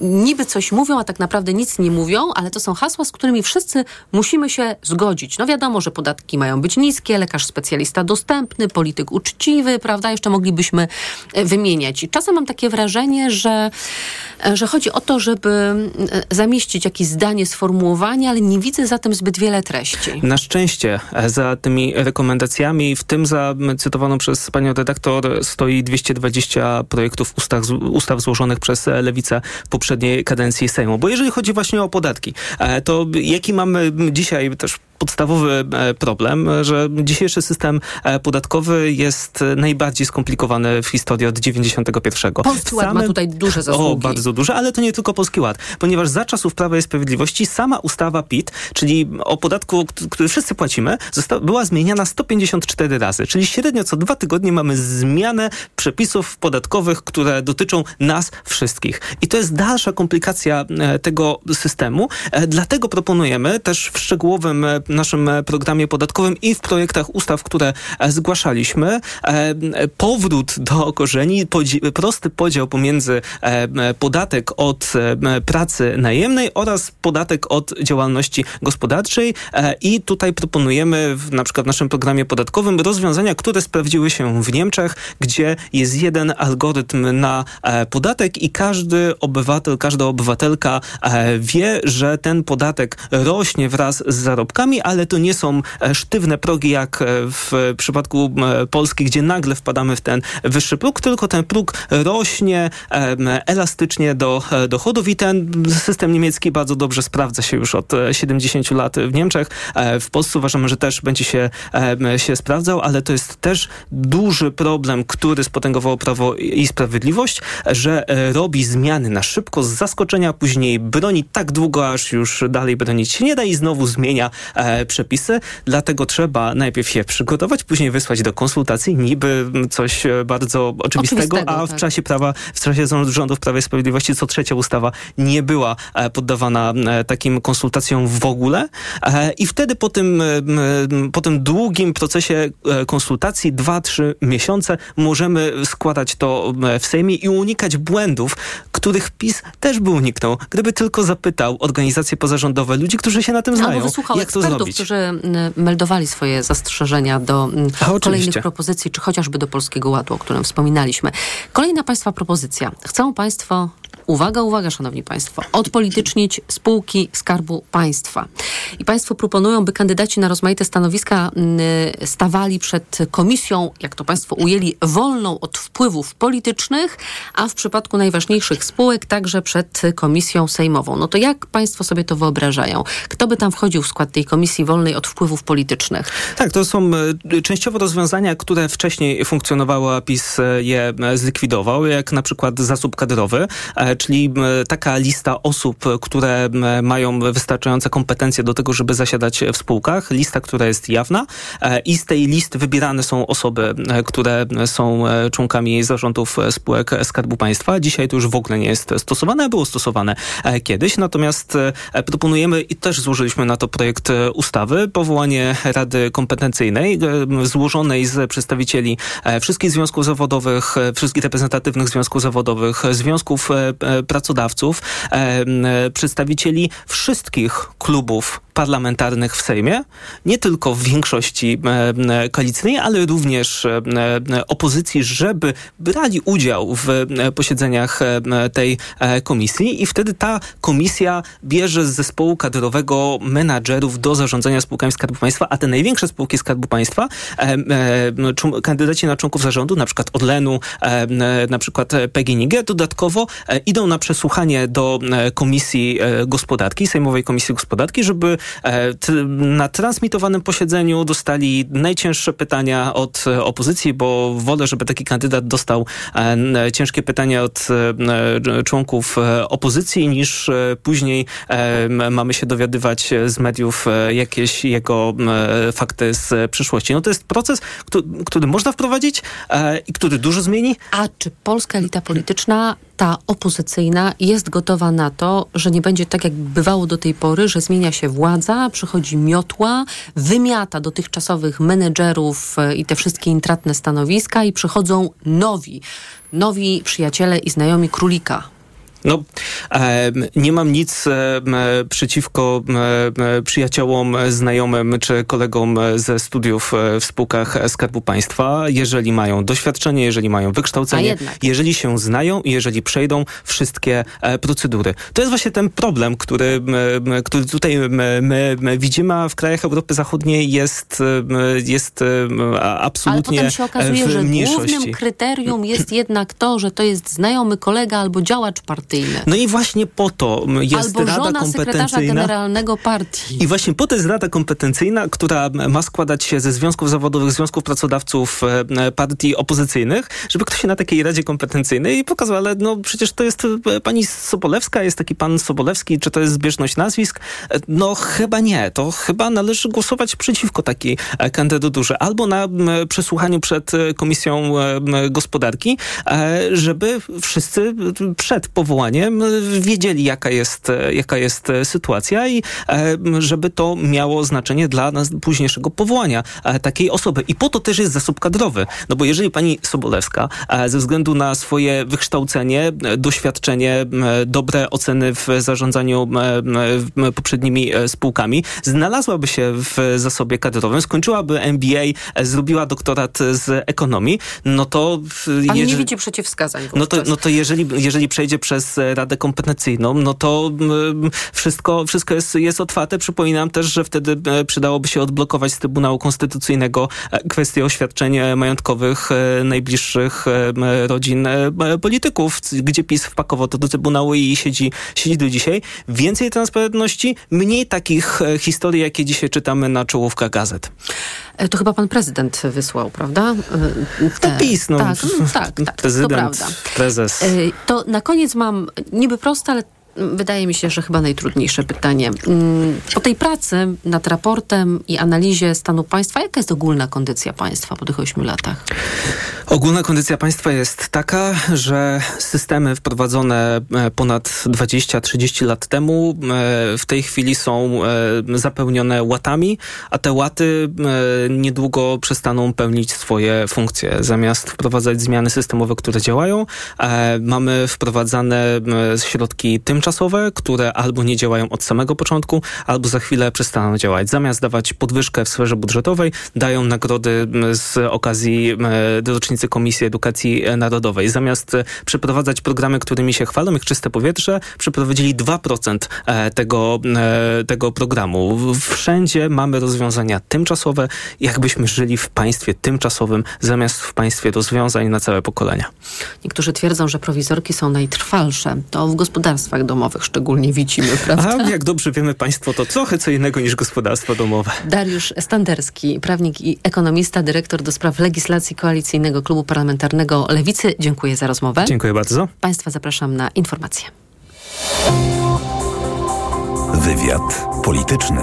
S4: niby coś mówią, a tak naprawdę nic nie mówią, ale to są hasła, z którymi wszyscy musimy się zgodzić. No wiadomo, że podatki mają być niskie, lekarz specjalista dostępny, polityk uczciwy, prawda? Jeszcze moglibyśmy e, wymieniać. Czasem mam takie wrażenie, że, e, że chodzi o to, żeby zamieścić jakieś zdanie, sformułowanie, ale nie widzę za tym zbyt wiele treści.
S14: Na szczęście za tym tymi rekomendacjami. W tym za cytowaną przez panią redaktor stoi 220 projektów ustaw, ustaw złożonych przez Lewicę w poprzedniej kadencji Sejmu. Bo jeżeli chodzi właśnie o podatki, e, to jaki mamy dzisiaj też podstawowy e, problem, że dzisiejszy system e, podatkowy jest najbardziej skomplikowany w historii od 91.
S4: Polski Ład ma tutaj duże zasługi.
S14: O, bardzo duże, ale to nie tylko Polski Ład, ponieważ za czasów Prawa i Sprawiedliwości sama ustawa PIT, czyli o podatku, który wszyscy płacimy, została, była zmieniana 154 razy, czyli średnio co dwa tygodnie mamy zmianę przepisów podatkowych, które dotyczą nas wszystkich. I to jest dalsza komplikacja e, tego systemu, dlatego proponujemy też w szczegółowym naszym e, programie podatkowym i w projektach ustaw, które e, zgłaszaliśmy. E, powrót do korzeni, prosty podział pomiędzy podatek od pracy najemnej oraz podatek od działalności gospodarczej i tutaj proponujemy w, na przykład w naszym programie podatkowym rozwiązania, które sprawdziły się w Niemczech, gdzie jest jeden algorytm na podatek i każdy obywatel, każda obywatelka wie, że ten podatek rośnie wraz z zarobkami, ale to nie są e, sztywne progi jak e, w przypadku Polski, gdzie nagle wpadamy w ten wyższy próg, tylko ten próg rośnie elastycznie do e, dochodów i ten system niemiecki bardzo dobrze sprawdza się już od 70 lat w Niemczech. W Polsce uważamy, że też będzie się, się sprawdzał, ale to jest też duży problem, który spotęgowało Prawo i Sprawiedliwość, że robi zmiany na szybko, z zaskoczenia, później broni tak długo, aż już dalej bronić się nie da i znowu zmienia przepisy, dlatego trzeba najpierw je przygotować, później wysłać do konsultacji, niby coś e, bardzo oczywistego, oczywistego a w tak. czasie prawa, w czasie rządów Prawa i Sprawiedliwości co trzecia ustawa nie była e, poddawana e, takim konsultacjom w ogóle. I wtedy po tym, po tym długim procesie konsultacji, dwa, trzy miesiące, możemy składać to w Sejmie i unikać błędów, których PiS też by uniknął, gdyby tylko zapytał organizacje pozarządowe, ludzi, którzy się na tym znają, jak to zrobić
S4: którzy mm, meldowali swoje zastrzeżenia do mm, kolejnych propozycji, czy chociażby do Polskiego Ładu, o którym wspominaliśmy. Kolejna Państwa propozycja. Chcą Państwo uwaga, uwaga, szanowni państwo, odpolitycznić spółki Skarbu Państwa. I państwo proponują, by kandydaci na rozmaite stanowiska y, stawali przed komisją, jak to państwo ujęli, wolną od wpływów politycznych, a w przypadku najważniejszych spółek także przed komisją sejmową. No to jak państwo sobie to wyobrażają? Kto by tam wchodził w skład tej komisji wolnej od wpływów politycznych?
S14: Tak, to są e, częściowo rozwiązania, które wcześniej funkcjonowały, a PiS e, je e, zlikwidował, jak na przykład zasób kadrowy, czyli taka lista osób, które mają wystarczające kompetencje do tego, żeby zasiadać w spółkach, lista, która jest jawna i z tej listy wybierane są osoby, które są członkami zarządów spółek Skarbu Państwa. Dzisiaj to już w ogóle nie jest stosowane, było stosowane kiedyś, natomiast proponujemy i też złożyliśmy na to projekt ustawy, powołanie Rady Kompetencyjnej, złożonej z przedstawicieli e, wszystkich związków zawodowych, e, wszystkich reprezentatywnych związków zawodowych, związków e, pracodawców, przedstawicieli wszystkich klubów parlamentarnych w Sejmie, nie tylko w większości e, koalicyjnej, ale również e, opozycji, żeby brali udział w posiedzeniach tej komisji. I wtedy ta komisja bierze z zespołu kadrowego menadżerów do zarządzania spółkami Skarbu Państwa, a te największe spółki Skarbu Państwa, kandydaci na członków zarządu, na przykład Orlenu, na przykład PGNiG, dodatkowo idą na przesłuchanie do Komisji Gospodarki, Sejmowej Komisji Gospodarki, żeby E, na transmitowanym posiedzeniu dostali najcięższe pytania od e, opozycji, bo wolę, żeby taki kandydat dostał e, ciężkie pytania od członków opozycji, niż później mamy się dowiadywać z mediów jakieś jego fakty z przyszłości. No to jest proces, który, który można wprowadzić i który dużo zmieni.
S4: A czy polska elita polityczna ta opozycyjna jest gotowa na to, że nie będzie tak, jak bywało do tej pory, że zmienia się władza, przychodzi miotła, wymiata dotychczasowych menedżerów e, i te wszystkie intratne stanowiska i przychodzą nowi, nowi przyjaciele i znajomi królika.
S14: No, e, nie mam nic e, przeciwko e, przyjaciołom, znajomym czy kolegom ze studiów w spółkach Skarbu Państwa, jeżeli mają doświadczenie, jeżeli mają wykształcenie, jeżeli się znają i jeżeli przejdą wszystkie procedury. To jest właśnie ten problem, który, który tutaj my, my widzimy, a w krajach Europy Zachodniej jest, jest absolutnie
S4: Ale potem się okazuje, że
S14: mniejszości.
S4: głównym kryterium jest jednak to, że to jest znajomy kolega albo działacz partyjny partyjne.
S14: No i właśnie po to jest
S4: Albo
S14: Rada
S4: żona
S14: Kompetencyjna.
S4: generalnego partii.
S14: I właśnie po to jest Rada Kompetencyjna, która ma składać się ze związków zawodowych, związków pracodawców e, partii opozycyjnych, żeby ktoś się na takiej Radzie Kompetencyjnej pokazał, ale no przecież to jest e, pani Sobolewska, jest taki pan Sobolewski, czy to jest zbieżność nazwisk? E, no chyba nie. To chyba należy głosować przeciwko takiej kandydaturze. Albo na przesłuchaniu przed Komisją Gospodarki, żeby wszyscy przed powołaniem powołaniem, wiedzieli jaka jest, jaka jest sytuacja i e, żeby to miało znaczenie dla nas późniejszego powołania e, takiej osoby. I po to też jest zasób kadrowy. No bo jeżeli pani Sobolewska e, ze względu na swoje wykształcenie, doświadczenie, dobre oceny w zarządzaniu poprzednimi spółkami, znalazłaby się w zasobie kadrowym, skończyłaby MBA, zrobiła doktorat z ekonomii, no to...
S4: Pan nie widzi przeciwwskazań
S14: No to, no to jeżeli, jeżeli przejdzie przez przez Radę Kompetencyjną, no to mm, wszystko, wszystko jest, jest otwarte. Przypominam też, że wtedy e, przydałoby się odblokować z Trybunału Konstytucyjnego e, kwestie oświadczeń majątkowych e, najbliższych rodzin polityków, gdzie PiS wpakował to do Trybunału i siedzi, siedzi do dzisiaj. Więcej transparentności, mniej takich historii, jakie dzisiaj czytamy na czołówkach gazet.
S4: To chyba pan prezydent wysłał, prawda?
S14: Te, PiS, no.
S4: Tak, no, tak, tak,
S14: prezydent, prezes.
S4: To na koniec mam niby proste, ale wydaje mi się, że chyba najtrudniejsze pytanie. Mm, po tej pracy nad raportem i analizie stanu państwa, jaka jest ogólna kondycja państwa po tych ośmiu latach?
S14: Ogólna kondycja państwa jest taka, że systemy wprowadzone e, ponad 20-30 lat temu e, w tej chwili są e, zapełnione łatami, a te łaty niedługo przestaną pełnić swoje funkcje. Zamiast wprowadzać zmiany systemowe, które działają, mamy wprowadzane środki tym tymczasowe, które albo nie działają od samego początku, albo za chwilę przestaną działać. Zamiast dawać podwyżkę w sferze budżetowej, dają nagrody z okazji rocznicy Komisji Edukacji Narodowej. Zamiast przeprowadzać programy, którymi się chwalą, jak czyste powietrze, przeprowadzili 2% tego, tego programu. Wszędzie mamy rozwiązania tymczasowe, jakbyśmy żyli w państwie tymczasowym, zamiast w państwie rozwiązań na całe pokolenia.
S4: Niektórzy twierdzą, że prowizorki są najtrwalsze. To w gospodarstwach domowych szczególnie widzimy, *laughs* prawda?
S14: A jak dobrze wiemy państwo, to trochę co innego niż gospodarstwa domowe.
S4: Dariusz Standerski, prawnik i ekonomista, dyrektor do spraw legislacji Koalicyjnego Klubu Parlamentarnego Lewicy. Dziękuję za rozmowę.
S14: Dziękuję bardzo.
S4: Państwa zapraszam na informacje.
S3: Wywiad polityczny.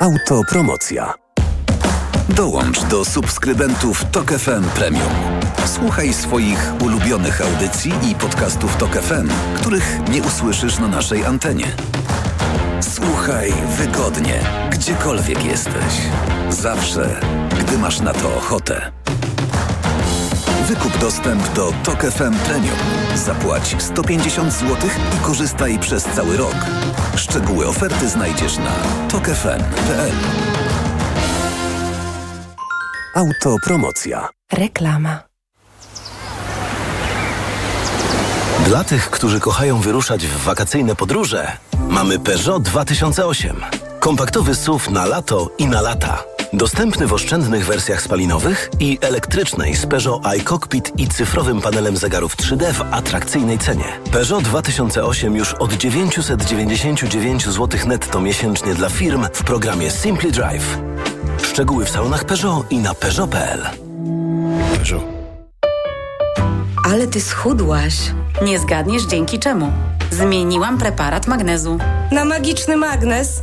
S3: Autopromocja. Dołącz do subskrybentów Tok FM Premium. Słuchaj swoich ulubionych audycji i podcastów Tok FM, których nie usłyszysz na naszej antenie. Słuchaj wygodnie, gdziekolwiek jesteś. Zawsze, gdy masz na to ochotę. Wykup dostęp do Tok FM Premium. Zapłać 150 zł i korzystaj przez cały rok. Szczegóły oferty znajdziesz na tokefm.pl. Autopromocja.
S10: Reklama.
S15: Dla tych, którzy kochają wyruszać w wakacyjne podróże, mamy Peugeot 2008. Kompaktowy SUV na lato i na lata. Dostępny w oszczędnych wersjach spalinowych i elektrycznej z Peugeot iCockpit i cyfrowym panelem zegarów 3D w atrakcyjnej cenie. Peugeot 2008 już od 999 zł netto miesięcznie dla firm w programie Simply Drive. Szczegóły w salonach Peugeot i na Peugeot.pl.
S16: Peugeot. Ale ty schudłaś. Nie zgadniesz dzięki czemu. Zmieniłam preparat magnezu.
S17: Na magiczny magnes?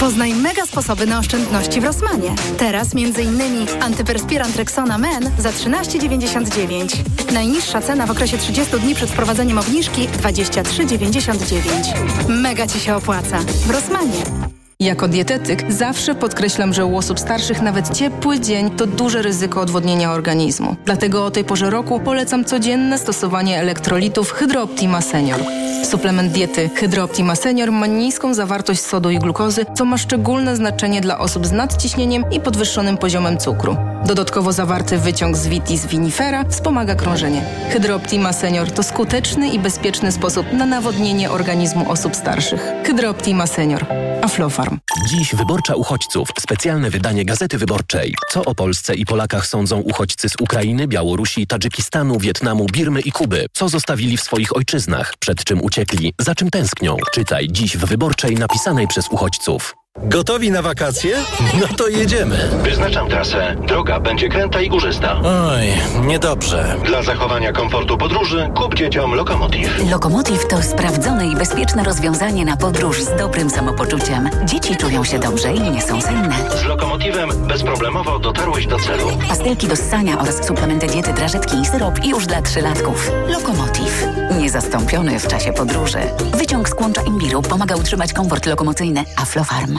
S18: Poznaj mega sposoby na oszczędności w Rosmanie. Teraz m.in. antyperspirant Rexona Men za 13,99. Najniższa cena w okresie 30 dni przed wprowadzeniem obniżki 23,99. Mega Ci się opłaca. W Rosmanie.
S19: Jako dietetyk zawsze podkreślam, że u osób starszych nawet ciepły dzień to duże ryzyko odwodnienia organizmu. Dlatego o tej porze roku polecam codzienne stosowanie elektrolitów Hydrooptima Senior. Suplement diety Hydrooptima Senior ma niską zawartość sodu i glukozy, co ma szczególne znaczenie dla osób z nadciśnieniem i podwyższonym poziomem cukru. Dodatkowo zawarty wyciąg z Vitis vinifera wspomaga krążenie. Hydrooptima Senior to skuteczny i bezpieczny sposób na nawodnienie organizmu osób starszych. Hydrooptima Senior.
S20: Dziś wyborcza uchodźców. Specjalne wydanie Gazety Wyborczej. Co o Polsce i Polakach sądzą uchodźcy z Ukrainy, Białorusi, Tadżykistanu, Wietnamu, Birmy i Kuby? Co zostawili w swoich ojczyznach? Przed czym uciekli? Za czym tęsknią? Czytaj dziś w Wyborczej napisanej przez uchodźców.
S21: Gotowi na wakacje? No to jedziemy.
S22: Wyznaczam trasę. Droga będzie kręta i górzysta.
S21: Oj, niedobrze.
S22: Dla zachowania komfortu podróży kup dzieciom Lokomotiv.
S23: Lokomotiv to sprawdzone i bezpieczne rozwiązanie na podróż z dobrym samopoczuciem. Dzieci czują się dobrze i nie są senne.
S22: Z Lokomotivem bezproblemowo dotarłeś do celu.
S23: Pastelki do ssania oraz suplementy diety, drażetki i syrop już dla trzylatków. Lokomotiv. Niezastąpiony w czasie podróży. Wyciąg z kłącza imbiru pomaga utrzymać komfort lokomocyjny. Aflofarm.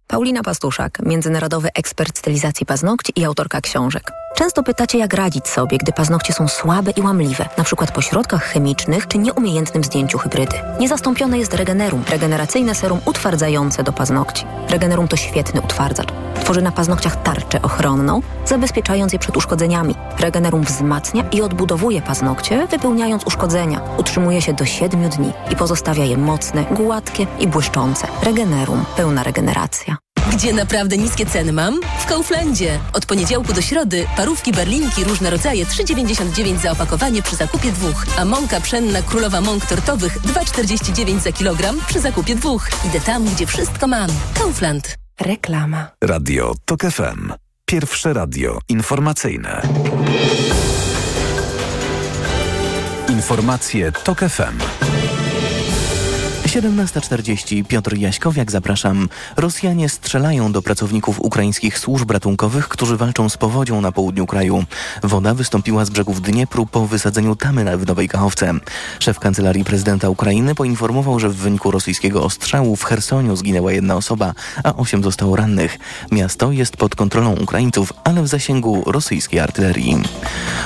S24: Paulina Pastuszak, międzynarodowy ekspert stylizacji paznokci i autorka książek. Często pytacie, jak radzić sobie, gdy paznokcie są słabe i łamliwe, na przykład po środkach chemicznych czy nieumiejętnym zdjęciu hybrydy. Niezastąpione jest Regenerum, regeneracyjne serum utwardzające do paznokci. Regenerum to świetny utwardzacz. Tworzy na paznokciach tarczę ochronną, zabezpieczając je przed uszkodzeniami. Regenerum wzmacnia i odbudowuje paznokcie, wypełniając uszkodzenia. Utrzymuje się do 7 dni i pozostawia je mocne, gładkie i błyszczące. Regenerum. Pełna regeneracja.
S10: Gdzie naprawdę niskie ceny mam? W Kauflandzie. Od poniedziałku do środy parówki berlinki różne rodzaje 3,99 za opakowanie przy zakupie dwóch, a mąka pszenna królowa mąk tortowych 2,49 za kilogram przy zakupie dwóch. Idę tam, gdzie wszystko mam. Kaufland. Reklama.
S3: Radio TOK FM. Pierwsze radio informacyjne. Informacje TOK FM.
S2: 17.40. Piotr Jaśkowiak, zapraszam. Rosjanie strzelają do pracowników ukraińskich służb ratunkowych, którzy walczą z powodzią na południu kraju. Woda wystąpiła z brzegów Dniepru po wysadzeniu tamy w Nowej Kachowce. Szef kancelarii prezydenta Ukrainy poinformował, że w wyniku rosyjskiego ostrzału w Chersoniu zginęła jedna osoba, a osiem zostało rannych. Miasto jest pod kontrolą Ukraińców, ale w zasięgu rosyjskiej artylerii.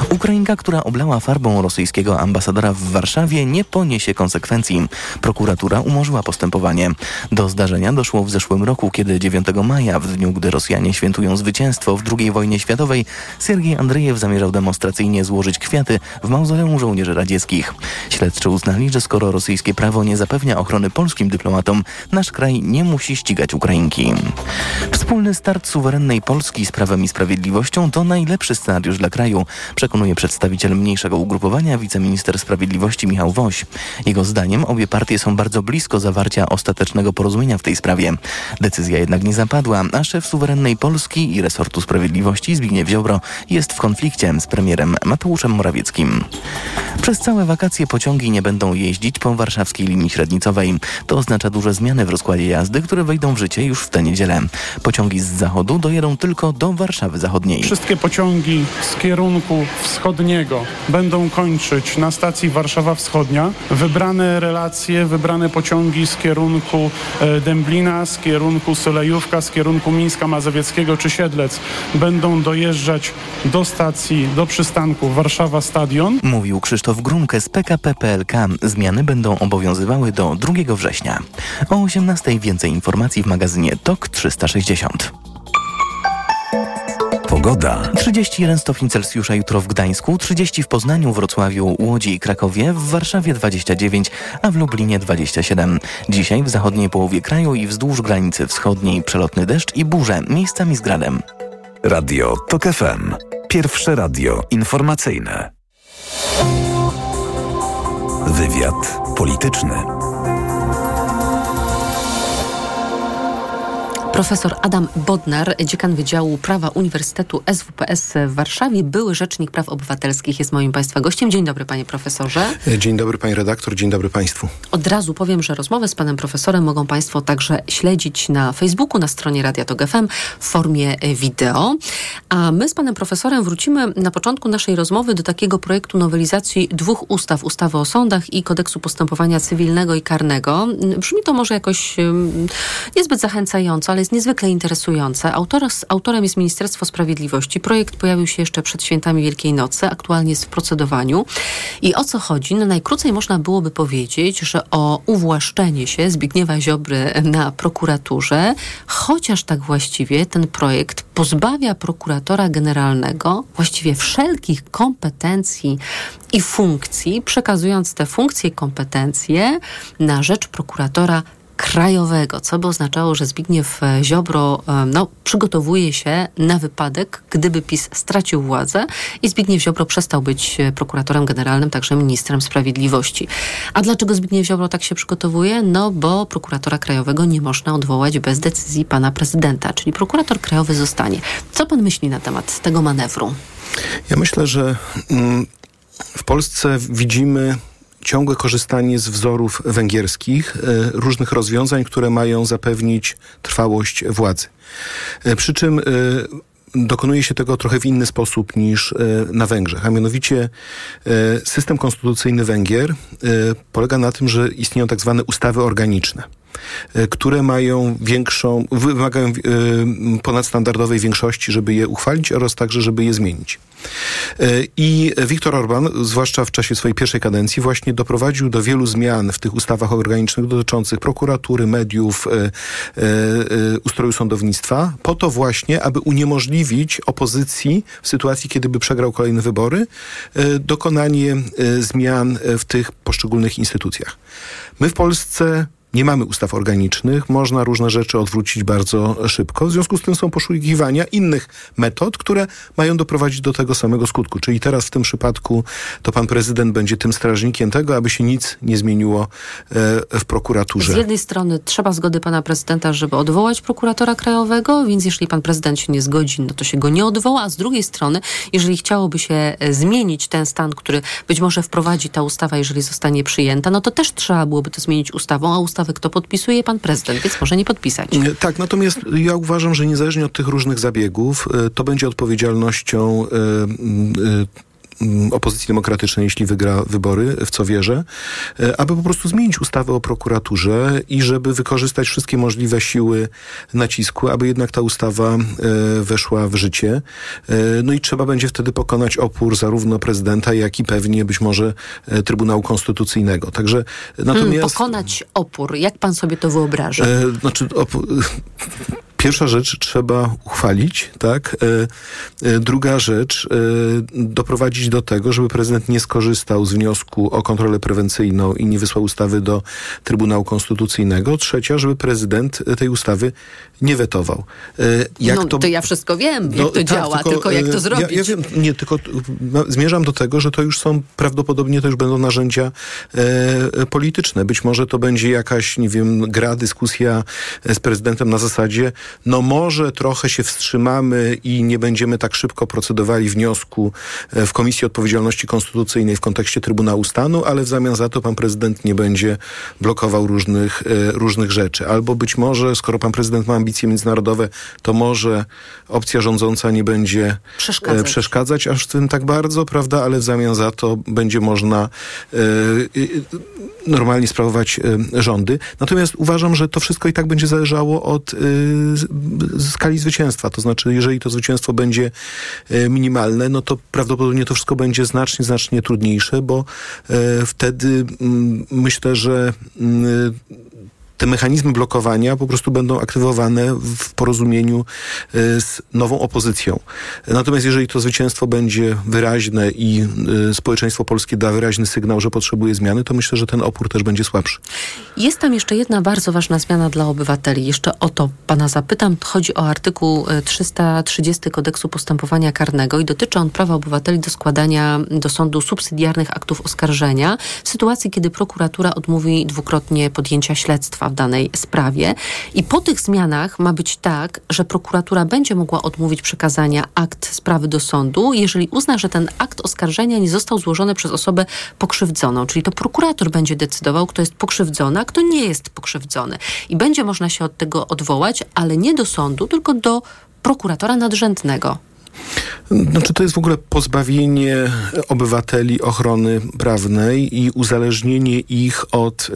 S2: Ukrainka, która oblała farbą rosyjskiego ambasadora w Warszawie, nie poniesie konsekwencji. Prokuratura umorzyła postępowanie. Do zdarzenia doszło w zeszłym roku, kiedy 9 maja, w dniu, gdy Rosjanie świętują zwycięstwo w II wojnie światowej, Siergiej Andrzejew zamierzał demonstracyjnie złożyć kwiaty w mauzoleum żołnierzy radzieckich. Śledczy uznali, że skoro rosyjskie prawo nie zapewnia ochrony polskim dyplomatom, nasz kraj nie musi ścigać Ukrainki. Wspólny start suwerennej Polski z Prawem i Sprawiedliwością to najlepszy scenariusz dla kraju, przekonuje przedstawiciel mniejszego ugrupowania wiceminister sprawiedliwości Michał Woś. Jego zdaniem obie partie są bardzo blisko zawarcia ostatecznego porozumienia w tej sprawie. Decyzja jednak nie zapadła, a szef suwerennej Polski i resortu sprawiedliwości Zbigniew Ziobro jest w konflikcie z premierem Mateuszem Morawieckim. Przez całe wakacje pociągi nie będą jeździć po warszawskiej linii średnicowej. To oznacza duże zmiany w rozkładzie jazdy, które wejdą w życie już w tę niedzielę. Pociągi z zachodu dojedą tylko do Warszawy Zachodniej.
S25: Wszystkie pociągi z kierunku wschodniego będą kończyć na stacji Warszawa Wschodnia. Wybrane relacje, wybrane pociągi z kierunku e, Dęblina, z kierunku Solejówka, z kierunku Mińska Mazowieckiego czy Siedlec będą dojeżdżać do stacji, do przystanku Warszawa Stadion.
S2: Mówił Krzysztof Grunke z PKP PLK. Zmiany będą obowiązywały do 2 września. O 18 więcej informacji w magazynie TOK 360. Pogoda. 31 stopni Celsjusza jutro w Gdańsku, 30 w Poznaniu, Wrocławiu, Łodzi i Krakowie, w Warszawie 29, a w Lublinie 27. Dzisiaj w zachodniej połowie kraju i wzdłuż granicy wschodniej przelotny deszcz i burze, miejscami z gradem.
S3: Radio TOK FM. Pierwsze radio informacyjne. Wywiad polityczny.
S4: Profesor Adam Bodnar, dziekan Wydziału Prawa Uniwersytetu SWPS w Warszawie, były Rzecznik Praw Obywatelskich, jest moim Państwa gościem. Dzień dobry, panie profesorze.
S26: Dzień dobry, pani redaktor, dzień dobry państwu.
S4: Od razu powiem, że rozmowę z panem profesorem mogą państwo także śledzić na Facebooku, na stronie Radia Tok FM w formie wideo. A my z panem profesorem wrócimy na początku naszej rozmowy do takiego projektu nowelizacji dwóch ustaw, ustawy o sądach i kodeksu postępowania cywilnego i karnego. Brzmi to może jakoś niezbyt zachęcająco, ale jest niezwykle interesujące. Autor, autorem jest Ministerstwo Sprawiedliwości. Projekt pojawił się jeszcze przed świętami Wielkiej Nocy, aktualnie jest w procedowaniu. I o co chodzi? No najkrócej można byłoby powiedzieć, że o uwłaszczenie się Zbigniewa Ziobry na prokuraturze, chociaż tak właściwie ten projekt pozbawia prokuratora generalnego właściwie wszelkich kompetencji i funkcji, przekazując te funkcje i kompetencje na rzecz prokuratora krajowego, co by oznaczało, że Zbigniew Ziobro no, przygotowuje się na wypadek, gdyby PiS stracił władzę i Zbigniew Ziobro przestał być prokuratorem generalnym, także ministrem sprawiedliwości. A dlaczego Zbigniew Ziobro tak się przygotowuje? No bo prokuratora krajowego nie można odwołać bez decyzji pana prezydenta, czyli prokurator krajowy zostanie. Co pan myśli na temat tego manewru?
S26: Ja myślę, że mm, w Polsce widzimy ciągłe korzystanie z wzorów węgierskich, różnych rozwiązań, które mają zapewnić trwałość władzy. Przy czym dokonuje się tego trochę w inny sposób niż na Węgrzech. A mianowicie system konstytucyjny Węgier polega na tym, że istnieją tak zwane ustawy organiczne które mają większą, wymagają ponadstandardowej większości, żeby je uchwalić oraz także, żeby je zmienić. I Viktor Orban, zwłaszcza w czasie swojej pierwszej kadencji, właśnie doprowadził do wielu zmian w tych ustawach organicznych dotyczących prokuratury, mediów, ustroju sądownictwa, po to właśnie, aby uniemożliwić opozycji w sytuacji, kiedy by przegrał kolejne wybory, dokonanie zmian w tych poszczególnych instytucjach. My w Polsce nie mamy ustaw organicznych, można różne rzeczy odwrócić bardzo szybko. W związku z tym są poszukiwania innych metod, które mają doprowadzić do tego samego skutku. Czyli teraz w tym przypadku to pan prezydent będzie tym strażnikiem tego, aby się nic nie zmieniło e, w prokuraturze.
S4: Z jednej strony trzeba zgody pana prezydenta, żeby odwołać prokuratora krajowego, więc jeśli pan prezydent się nie zgodzi, no to się go nie odwoła, a z drugiej strony, jeżeli chciałoby się e, zmienić ten stan, który być może wprowadzi ta ustawa, jeżeli zostanie przyjęta, no to też trzeba byłoby to zmienić ustawą, a ustawę kto podpisuje? Pan prezydent, więc może nie podpisać.
S26: Tak, natomiast ja uważam, że niezależnie od tych różnych zabiegów, e, to będzie odpowiedzialnością Mm, opozycji demokratycznej, jeśli wygra wybory, w co wierzę, e, aby po prostu zmienić ustawę o prokuraturze i żeby wykorzystać wszystkie możliwe siły nacisku, aby jednak ta ustawa e, weszła w życie. E, no i trzeba będzie wtedy pokonać opór zarówno prezydenta, jak i pewnie być może Trybunału Konstytucyjnego. Także
S4: natomiast... Hmm, pokonać opór. Jak pan sobie to wyobraża?
S26: Znaczy, *laughs* Pierwsza rzecz trzeba uchwalić, tak? E, e, druga rzecz e, doprowadzić do tego, żeby prezydent nie skorzystał z wniosku o kontrolę prewencyjną i nie wysłał ustawy do Trybunału Konstytucyjnego. Trzecia, żeby prezydent tej ustawy nie wetował.
S4: Jak no, to, to ja wszystko wiem, jak no, to tak, działa, tylko, tylko, jak to zrobić.
S26: Ja, ja wiem, nie, tylko zmierzam do tego, że to już są, prawdopodobnie to już będą narzędzia e, polityczne. Być może to będzie jakaś, nie wiem, gra, dyskusja z prezydentem na zasadzie, no może trochę się wstrzymamy i nie będziemy tak szybko procedowali wniosku e, w Komisji Odpowiedzialności Konstytucyjnej w kontekście Trybunału Stanu, ale w zamian za to pan prezydent nie będzie blokował różnych, e, różnych rzeczy. Albo być może, skoro pan prezydent ma ambicje międzynarodowe, to może opcja rządząca nie będzie e,
S4: przeszkadzać,
S26: przeszkadzać aż w tym tak bardzo, prawda, ale w zamian za to będzie można normalnie sprawować rządy. Natomiast uważam, że to wszystko i tak będzie zależało od skali zwycięstwa. To znaczy, jeżeli to zwycięstwo będzie e, minimalne, no to prawdopodobnie to wszystko będzie znacznie, znacznie trudniejsze, bo e, wtedy mm, myślę, że mm, te mechanizmy blokowania po prostu będą aktywowane w porozumieniu e, z nową opozycją. Natomiast jeżeli to zwycięstwo będzie wyraźne i e, społeczeństwo polskie da wyraźny sygnał, że potrzebuje zmiany, to myślę, że ten opór też będzie słabszy.
S4: Jest tam jeszcze jedna bardzo ważna zmiana dla obywateli. Jeszcze o to pana zapytam. Chodzi o artykuł 330 e, Kodeksu Postępowania Karnego i dotyczy on prawa obywateli do składania do sądu subsydiarnych aktów oskarżenia w sytuacji, kiedy prokuratura odmówi dwukrotnie podjęcia śledztwa w danej sprawie. I po tych zmianach ma być tak, że prokuratura będzie mogła odmówić przekazania akt sprawy do sądu, jeżeli uzna, że ten akt oskarżenia nie został złożony przez osobę pokrzywdzoną. Czyli to prokurator będzie decydował, kto jest pokrzywdzony, a kto nie jest pokrzywdzony. I będzie można się od tego odwołać, ale nie do sądu, tylko do prokuratora nadrzędnego.
S26: Znaczy to jest w ogóle pozbawienie obywateli ochrony prawnej i uzależnienie ich od e,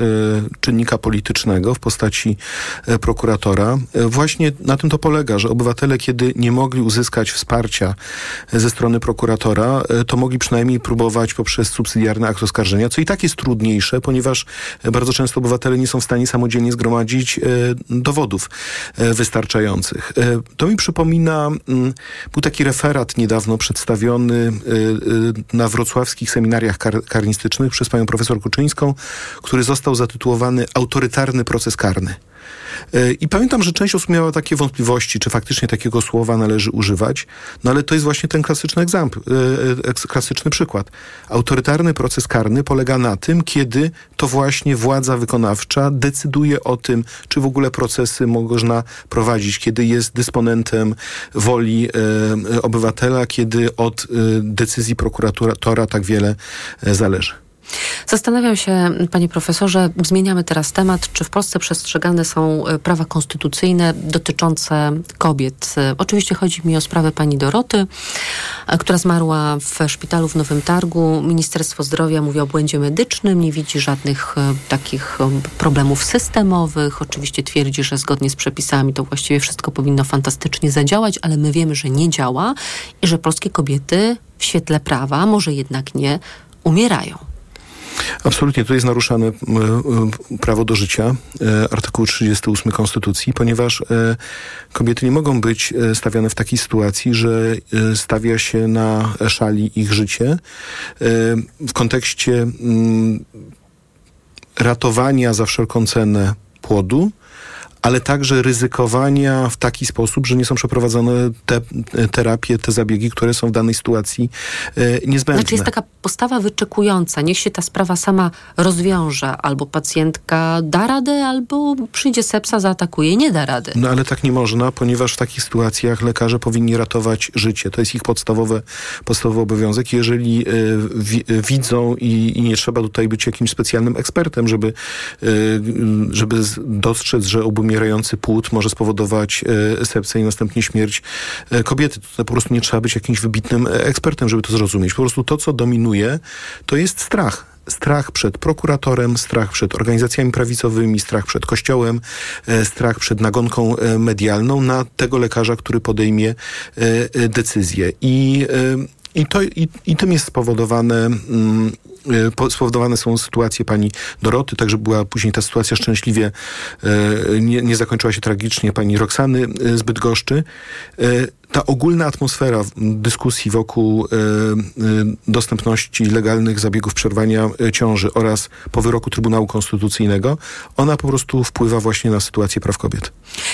S26: czynnika politycznego w postaci e, prokuratora. E, właśnie na tym to polega, że obywatele, kiedy nie mogli uzyskać wsparcia ze strony prokuratora, to mogli przynajmniej próbować poprzez subsydiarny akt oskarżenia, co i tak jest trudniejsze, ponieważ bardzo często obywatele nie są w stanie samodzielnie zgromadzić dowodów wystarczających. to mi przypomina, mm, był taki referat niedawno przedstawiony y, y, na wrocławskich seminariach kar karnistycznych przez panią profesor Kuczyńską, który został zatytułowany Autorytarny proces karny. I pamiętam, że część osób miała takie wątpliwości, czy faktycznie takiego słowa należy używać, no ale to jest właśnie ten klasyczny e, e, klasyczny przykład. Autorytarny proces karny polega na tym, kiedy to właśnie władza wykonawcza decyduje o tym, czy w ogóle procesy można prowadzić, kiedy jest dysponentem woli e, obywatela, kiedy od decyzji prokuratora tak wiele zależy.
S4: Zastanawiam się, panie profesorze, zmieniamy teraz temat, czy w Polsce przestrzegane są e, prawa konstytucyjne dotyczące kobiet. E, oczywiście chodzi mi o sprawę pani Doroty, e, która zmarła w szpitalu w Nowym Targu. Ministerstwo Zdrowia mówi o błędzie medycznym, nie widzi żadnych takich problemów systemowych. Oczywiście twierdzi, że zgodnie z przepisami to właściwie wszystko powinno fantastycznie zadziałać, ale my wiemy, że nie działa i że polskie kobiety w świetle prawa, może jednak nie, umierają.
S26: Absolutnie, tu jest naruszane e, e, prawo do życia, e, artykuł 38 Konstytucji, ponieważ kobiety nie mogą być stawiane w takiej sytuacji, że stawia się na szali ich życie. W kontekście mm, ratowania za wszelką cenę płodu, ale także ryzykowania w taki sposób, że nie są przeprowadzone te terapie, te zabiegi, które są w danej sytuacji e, niezbędne.
S4: Znaczy jest taka postawa wyczekująca. Niech się ta sprawa sama rozwiąże. Albo pacjentka da radę, albo przyjdzie sepsa, zaatakuje nie da rady.
S26: No ale tak nie można, ponieważ w takich sytuacjach lekarze powinni ratować życie. To jest ich podstawowe, podstawowy obowiązek. Jeżeli e, wi, widzą i, i, nie trzeba tutaj być jakimś specjalnym ekspertem, żeby, e, żeby dostrzec, że obumierający płód może spowodować e, sepsę i następnie śmierć e, kobiety. Tutaj po prostu nie trzeba być jakimś wybitnym ekspertem, żeby to zrozumieć. Po prostu to, co dominuje, to jest strach strach przed prokuratorem, strach przed organizacjami prawicowymi, strach przed kościołem, e, strach przed nagonką medialną na tego lekarza, który podejmie decyzję. I, i, to, i, i tym jest spowodowane mm, E, spowodowane są sytuacje pani Doroty, także była później ta sytuacja szczęśliwie e, nie, nie zakończyła się tragicznie. Pani Roxany e, z Bydgoszczy ta ogólna atmosfera dyskusji wokół e, e, dostępności legalnych zabiegów przerwania e, ciąży oraz po wyroku Trybunału Konstytucyjnego, ona po prostu wpływa właśnie na sytuację praw kobiet.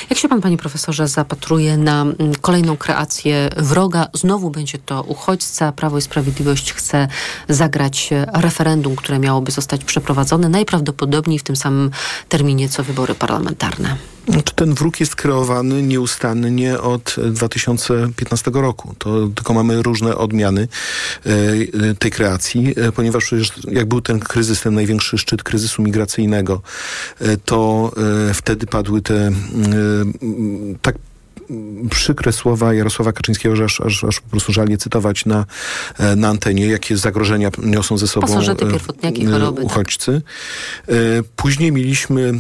S4: Jak się pan, panie profesorze, zapatruje na kolejną kreację wroga? Znowu będzie to uchodźca. Prawo i Sprawiedliwość chce zagrać referendum, które miałoby zostać przeprowadzone najprawdopodobniej w tym samym terminie, co wybory parlamentarne.
S26: Czy ten wróg jest kreowany nieustannie od 2015 roku? To tylko mamy różne odmiany e, tej kreacji, e, ponieważ przecież jak był ten kryzys, ten największy szczyt kryzysu migracyjnego, e, to wtedy padły te tak przykre słowa Jarosława Kaczyńskiego, że aż, aż, aż po prostu żal je cytować na, na antenie, jakie zagrożenia niosą ze sobą
S4: Pasożyty, pierwotniaki, choroby,
S26: tak. uchodźcy. Tak. Później mieliśmy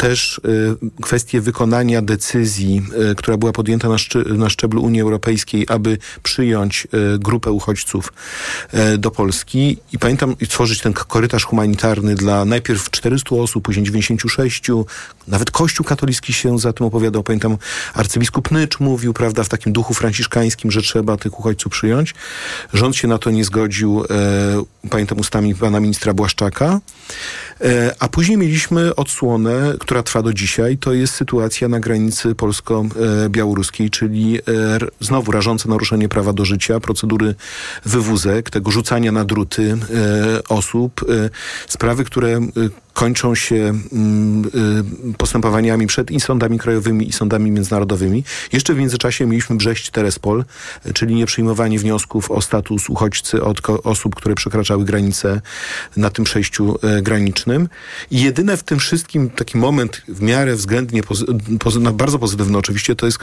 S26: też y, kwestię wykonania decyzji, y, która była podjęta na, szczeblu Unii Europejskiej, aby przyjąć y, grupę uchodźców do Polski i pamiętam tworzyć ten korytarz humanitarny dla najpierw 400 osób, później 96, nawet Kościół katolicki się za tym opowiadał. Pamiętam arcybiskup Nycz mówił, prawda, w takim duchu franciszkańskim, że trzeba tych uchodźców przyjąć. Rząd się na to nie zgodził, e, pamiętam ustami pana ministra Błaszczaka. E, a później mieliśmy odsłonę, która trwa do dzisiaj, to jest sytuacja na granicy polsko-białoruskiej, czyli e, znowu rażące naruszenie prawa do życia, procedury wywózek, tego rzucania na druty e, osób, sprawy, które kończą się mm, y, postępowaniami przed i sądami krajowymi i sądami międzynarodowymi. Jeszcze w międzyczasie mieliśmy Brześć Terespol, czyli nieprzyjmowanie wniosków o status uchodźcy od osób, które przekraczały granice na tym przejściu e, granicznym. I jedyne w tym wszystkim taki moment w miarę względnie pozy pozy bardzo pozytywny oczywiście to, jest,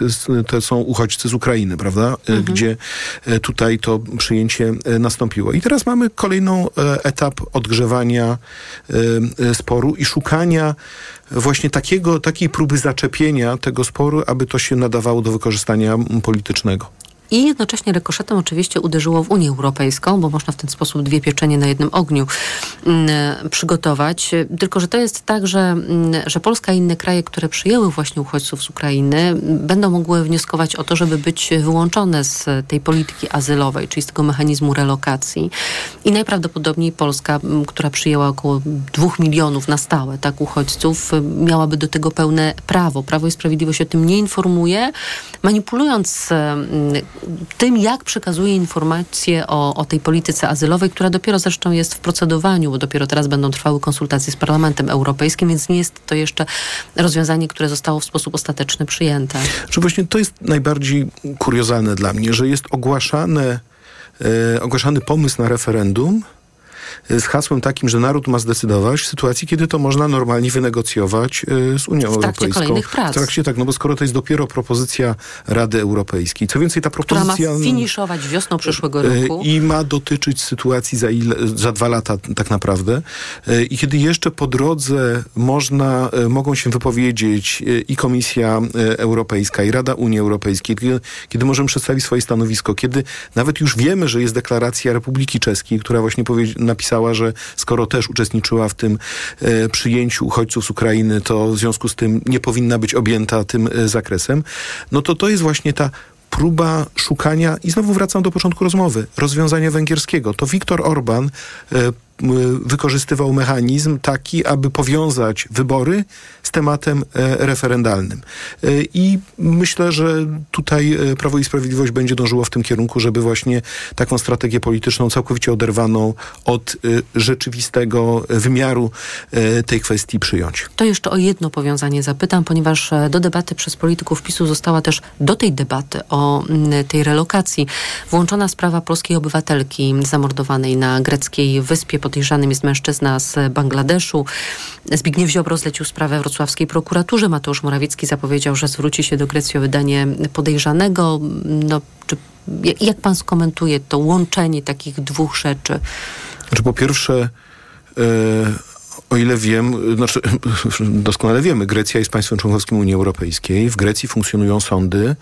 S26: to są uchodźcy z Ukrainy, prawda? E, mhm. Gdzie e, tutaj to przyjęcie nastąpiło. I teraz mamy kolejną etap odgrzewania sporu i szukania właśnie takiego, takiej próby zaczepienia tego sporu, aby to się nadawało do wykorzystania politycznego.
S4: I jednocześnie rekoszetem oczywiście uderzyło w Unię Europejską, bo można w ten sposób dwie pieczenie na jednym ogniu mm, przygotować. Tylko, że to jest tak, że, mm, że Polska i inne kraje, które przyjęły właśnie uchodźców z Ukrainy, będą mogły wnioskować o to, żeby być wyłączone z tej polityki azylowej, czyli z tego mechanizmu relokacji. I najprawdopodobniej Polska, która przyjęła około dwóch milionów na stałe tak uchodźców, miałaby do tego pełne prawo. Prawo i Sprawiedliwość o tym nie informuje, manipulując tym, jak przekazuje informacje o, o tej polityce azylowej, która dopiero zresztą jest w procedowaniu, bo dopiero teraz będą trwały konsultacje z Parlamentem Europejskim, więc nie jest to jeszcze rozwiązanie, które zostało w sposób ostateczny przyjęte.
S26: Że właśnie to jest najbardziej kuriozalne dla mnie, że jest ogłaszane, e, ogłaszany pomysł na referendum, z hasłem takim, że naród ma zdecydować w sytuacji, kiedy to można normalnie wynegocjować e, z Unią
S4: w
S26: Europejską.
S4: Kolejnych prac.
S26: W trakcie tak, no bo skoro to jest dopiero propozycja Rady Europejskiej. Co więcej, ta propozycja...
S4: Która ma finiszować wiosną przyszłego
S26: e,
S4: roku.
S26: I ma dotyczyć sytuacji za, ile, za dwa lata tak naprawdę. I kiedy jeszcze po drodze można, mogą się wypowiedzieć i Komisja Europejska, i Rada Unii Europejskiej, kiedy, kiedy możemy przedstawić swoje stanowisko, kiedy nawet już wiemy, że jest deklaracja Republiki Czeskiej, która właśnie napisała napisała, że skoro też uczestniczyła w tym e, przyjęciu uchodźców z Ukrainy, to w związku z tym nie powinna być objęta tym e, zakresem, no to to jest właśnie ta próba szukania, i znowu wracam do początku rozmowy, rozwiązania węgierskiego. To Viktor Orban e, wykorzystywał mechanizm taki, aby powiązać wybory z tematem referendalnym. I myślę, że tutaj Prawo i Sprawiedliwość będzie dążyło w tym kierunku, żeby właśnie taką strategię polityczną całkowicie oderwaną od rzeczywistego wymiaru tej kwestii przyjąć.
S4: To jeszcze o jedno powiązanie zapytam, ponieważ do debaty przez polityków PiSu została też do tej debaty o tej relokacji włączona sprawa polskiej obywatelki zamordowanej na greckiej wyspie. Podejrzanym jest mężczyzna z Bangladeszu. Zbigniew Ziobro zlecił sprawę wrocławskiej prokuraturze. Mateusz Morawiecki zapowiedział, że zwróci się do Grecji o wydanie podejrzanego. No, czy, jak pan skomentuje to łączenie takich dwóch rzeczy?
S26: Znaczy, po pierwsze, yy o ile wiem, znaczy *laughs* doskonale wiemy, Grecja jest państwem członkowskim Unii Europejskiej, w Grecji funkcjonują sądy,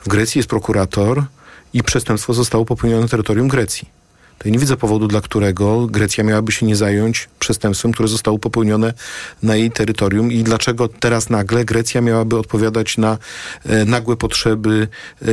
S26: w Grecji jest prokurator i przestępstwo zostało popełnione na terytorium Grecji to ja nie widzę powodu, dla którego Grecja miałaby się nie zająć przestępstwem, które zostało popełnione na jej terytorium i dlaczego teraz nagle Grecja miałaby odpowiadać na e, nagłe potrzeby e,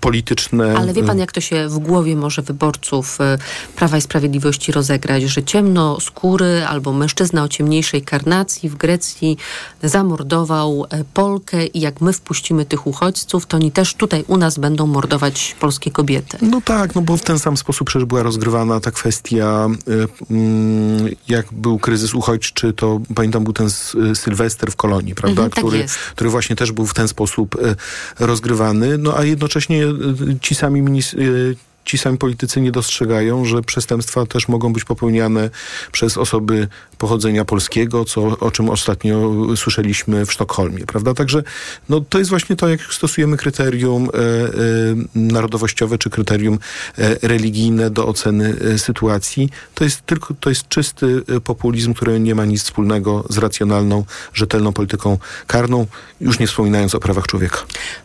S26: polityczne.
S4: Ale wie pan, jak to się w głowie może wyborców e, Prawa i Sprawiedliwości rozegrać, że ciemno skóry albo mężczyzna o ciemniejszej karnacji w Grecji zamordował e, Polkę i jak my wpuścimy tych uchodźców, to oni też tutaj u nas będą mordować polskie kobiety.
S26: No tak, no bo w ten sam sposób przecież była rozgrywana ta kwestia, y, mm, jak był kryzys uchodźczy, to pamiętam był ten Sylwester w Kolonii, prawda?
S4: Mhm, tak
S26: który, który właśnie też był w ten sposób y, rozgrywany. No a jednocześnie y, ci sami ministrowie ci sami politycy nie dostrzegają, że przestępstwa też mogą być popełniane przez osoby pochodzenia polskiego, co, o czym ostatnio słyszeliśmy w Sztokholmie, prawda? Także no, to jest właśnie to, jak stosujemy kryterium e, e, narodowościowe czy kryterium e, religijne do oceny e, sytuacji. To jest tylko, to jest czysty e, populizm, który nie ma nic wspólnego z racjonalną, rzetelną polityką karną, już nie wspominając o prawach człowieka.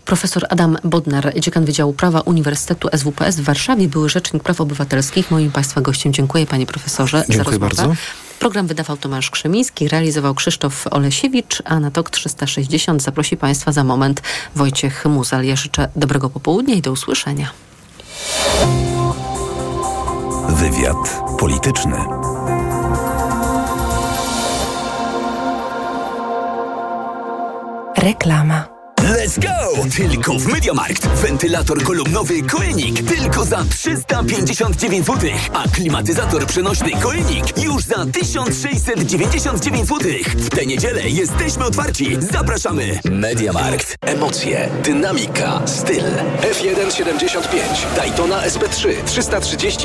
S4: Profesor Adam Bodnar, dziekan Wydziału Prawa Uniwersytetu SWPS w Warszawie Warszawie były Rzecznik Praw Obywatelskich. Moim Państwa gościem dziękuję Panie Profesorze
S26: Dziękuję
S4: za rozmowę.
S26: bardzo.
S4: Program wydawał Tomasz Krzemiński, realizował Krzysztof Olesiewicz, a na TOK 360 zaprosi Państwa za moment Wojciech Muzal. Ja życzę dobrego popołudnia i do usłyszenia.
S3: Wywiad polityczny.
S27: Reklama.
S28: Let's go! Tylko w Mediamarkt. Wentylator kolumnowy Koenig tylko za 359 zł, a klimatyzator przenośny Koenig już za 1699 zł. W tę niedzielę jesteśmy otwarci. Zapraszamy. Mediamarkt. Emocje, dynamika, styl. F175, Daytona SP3, 330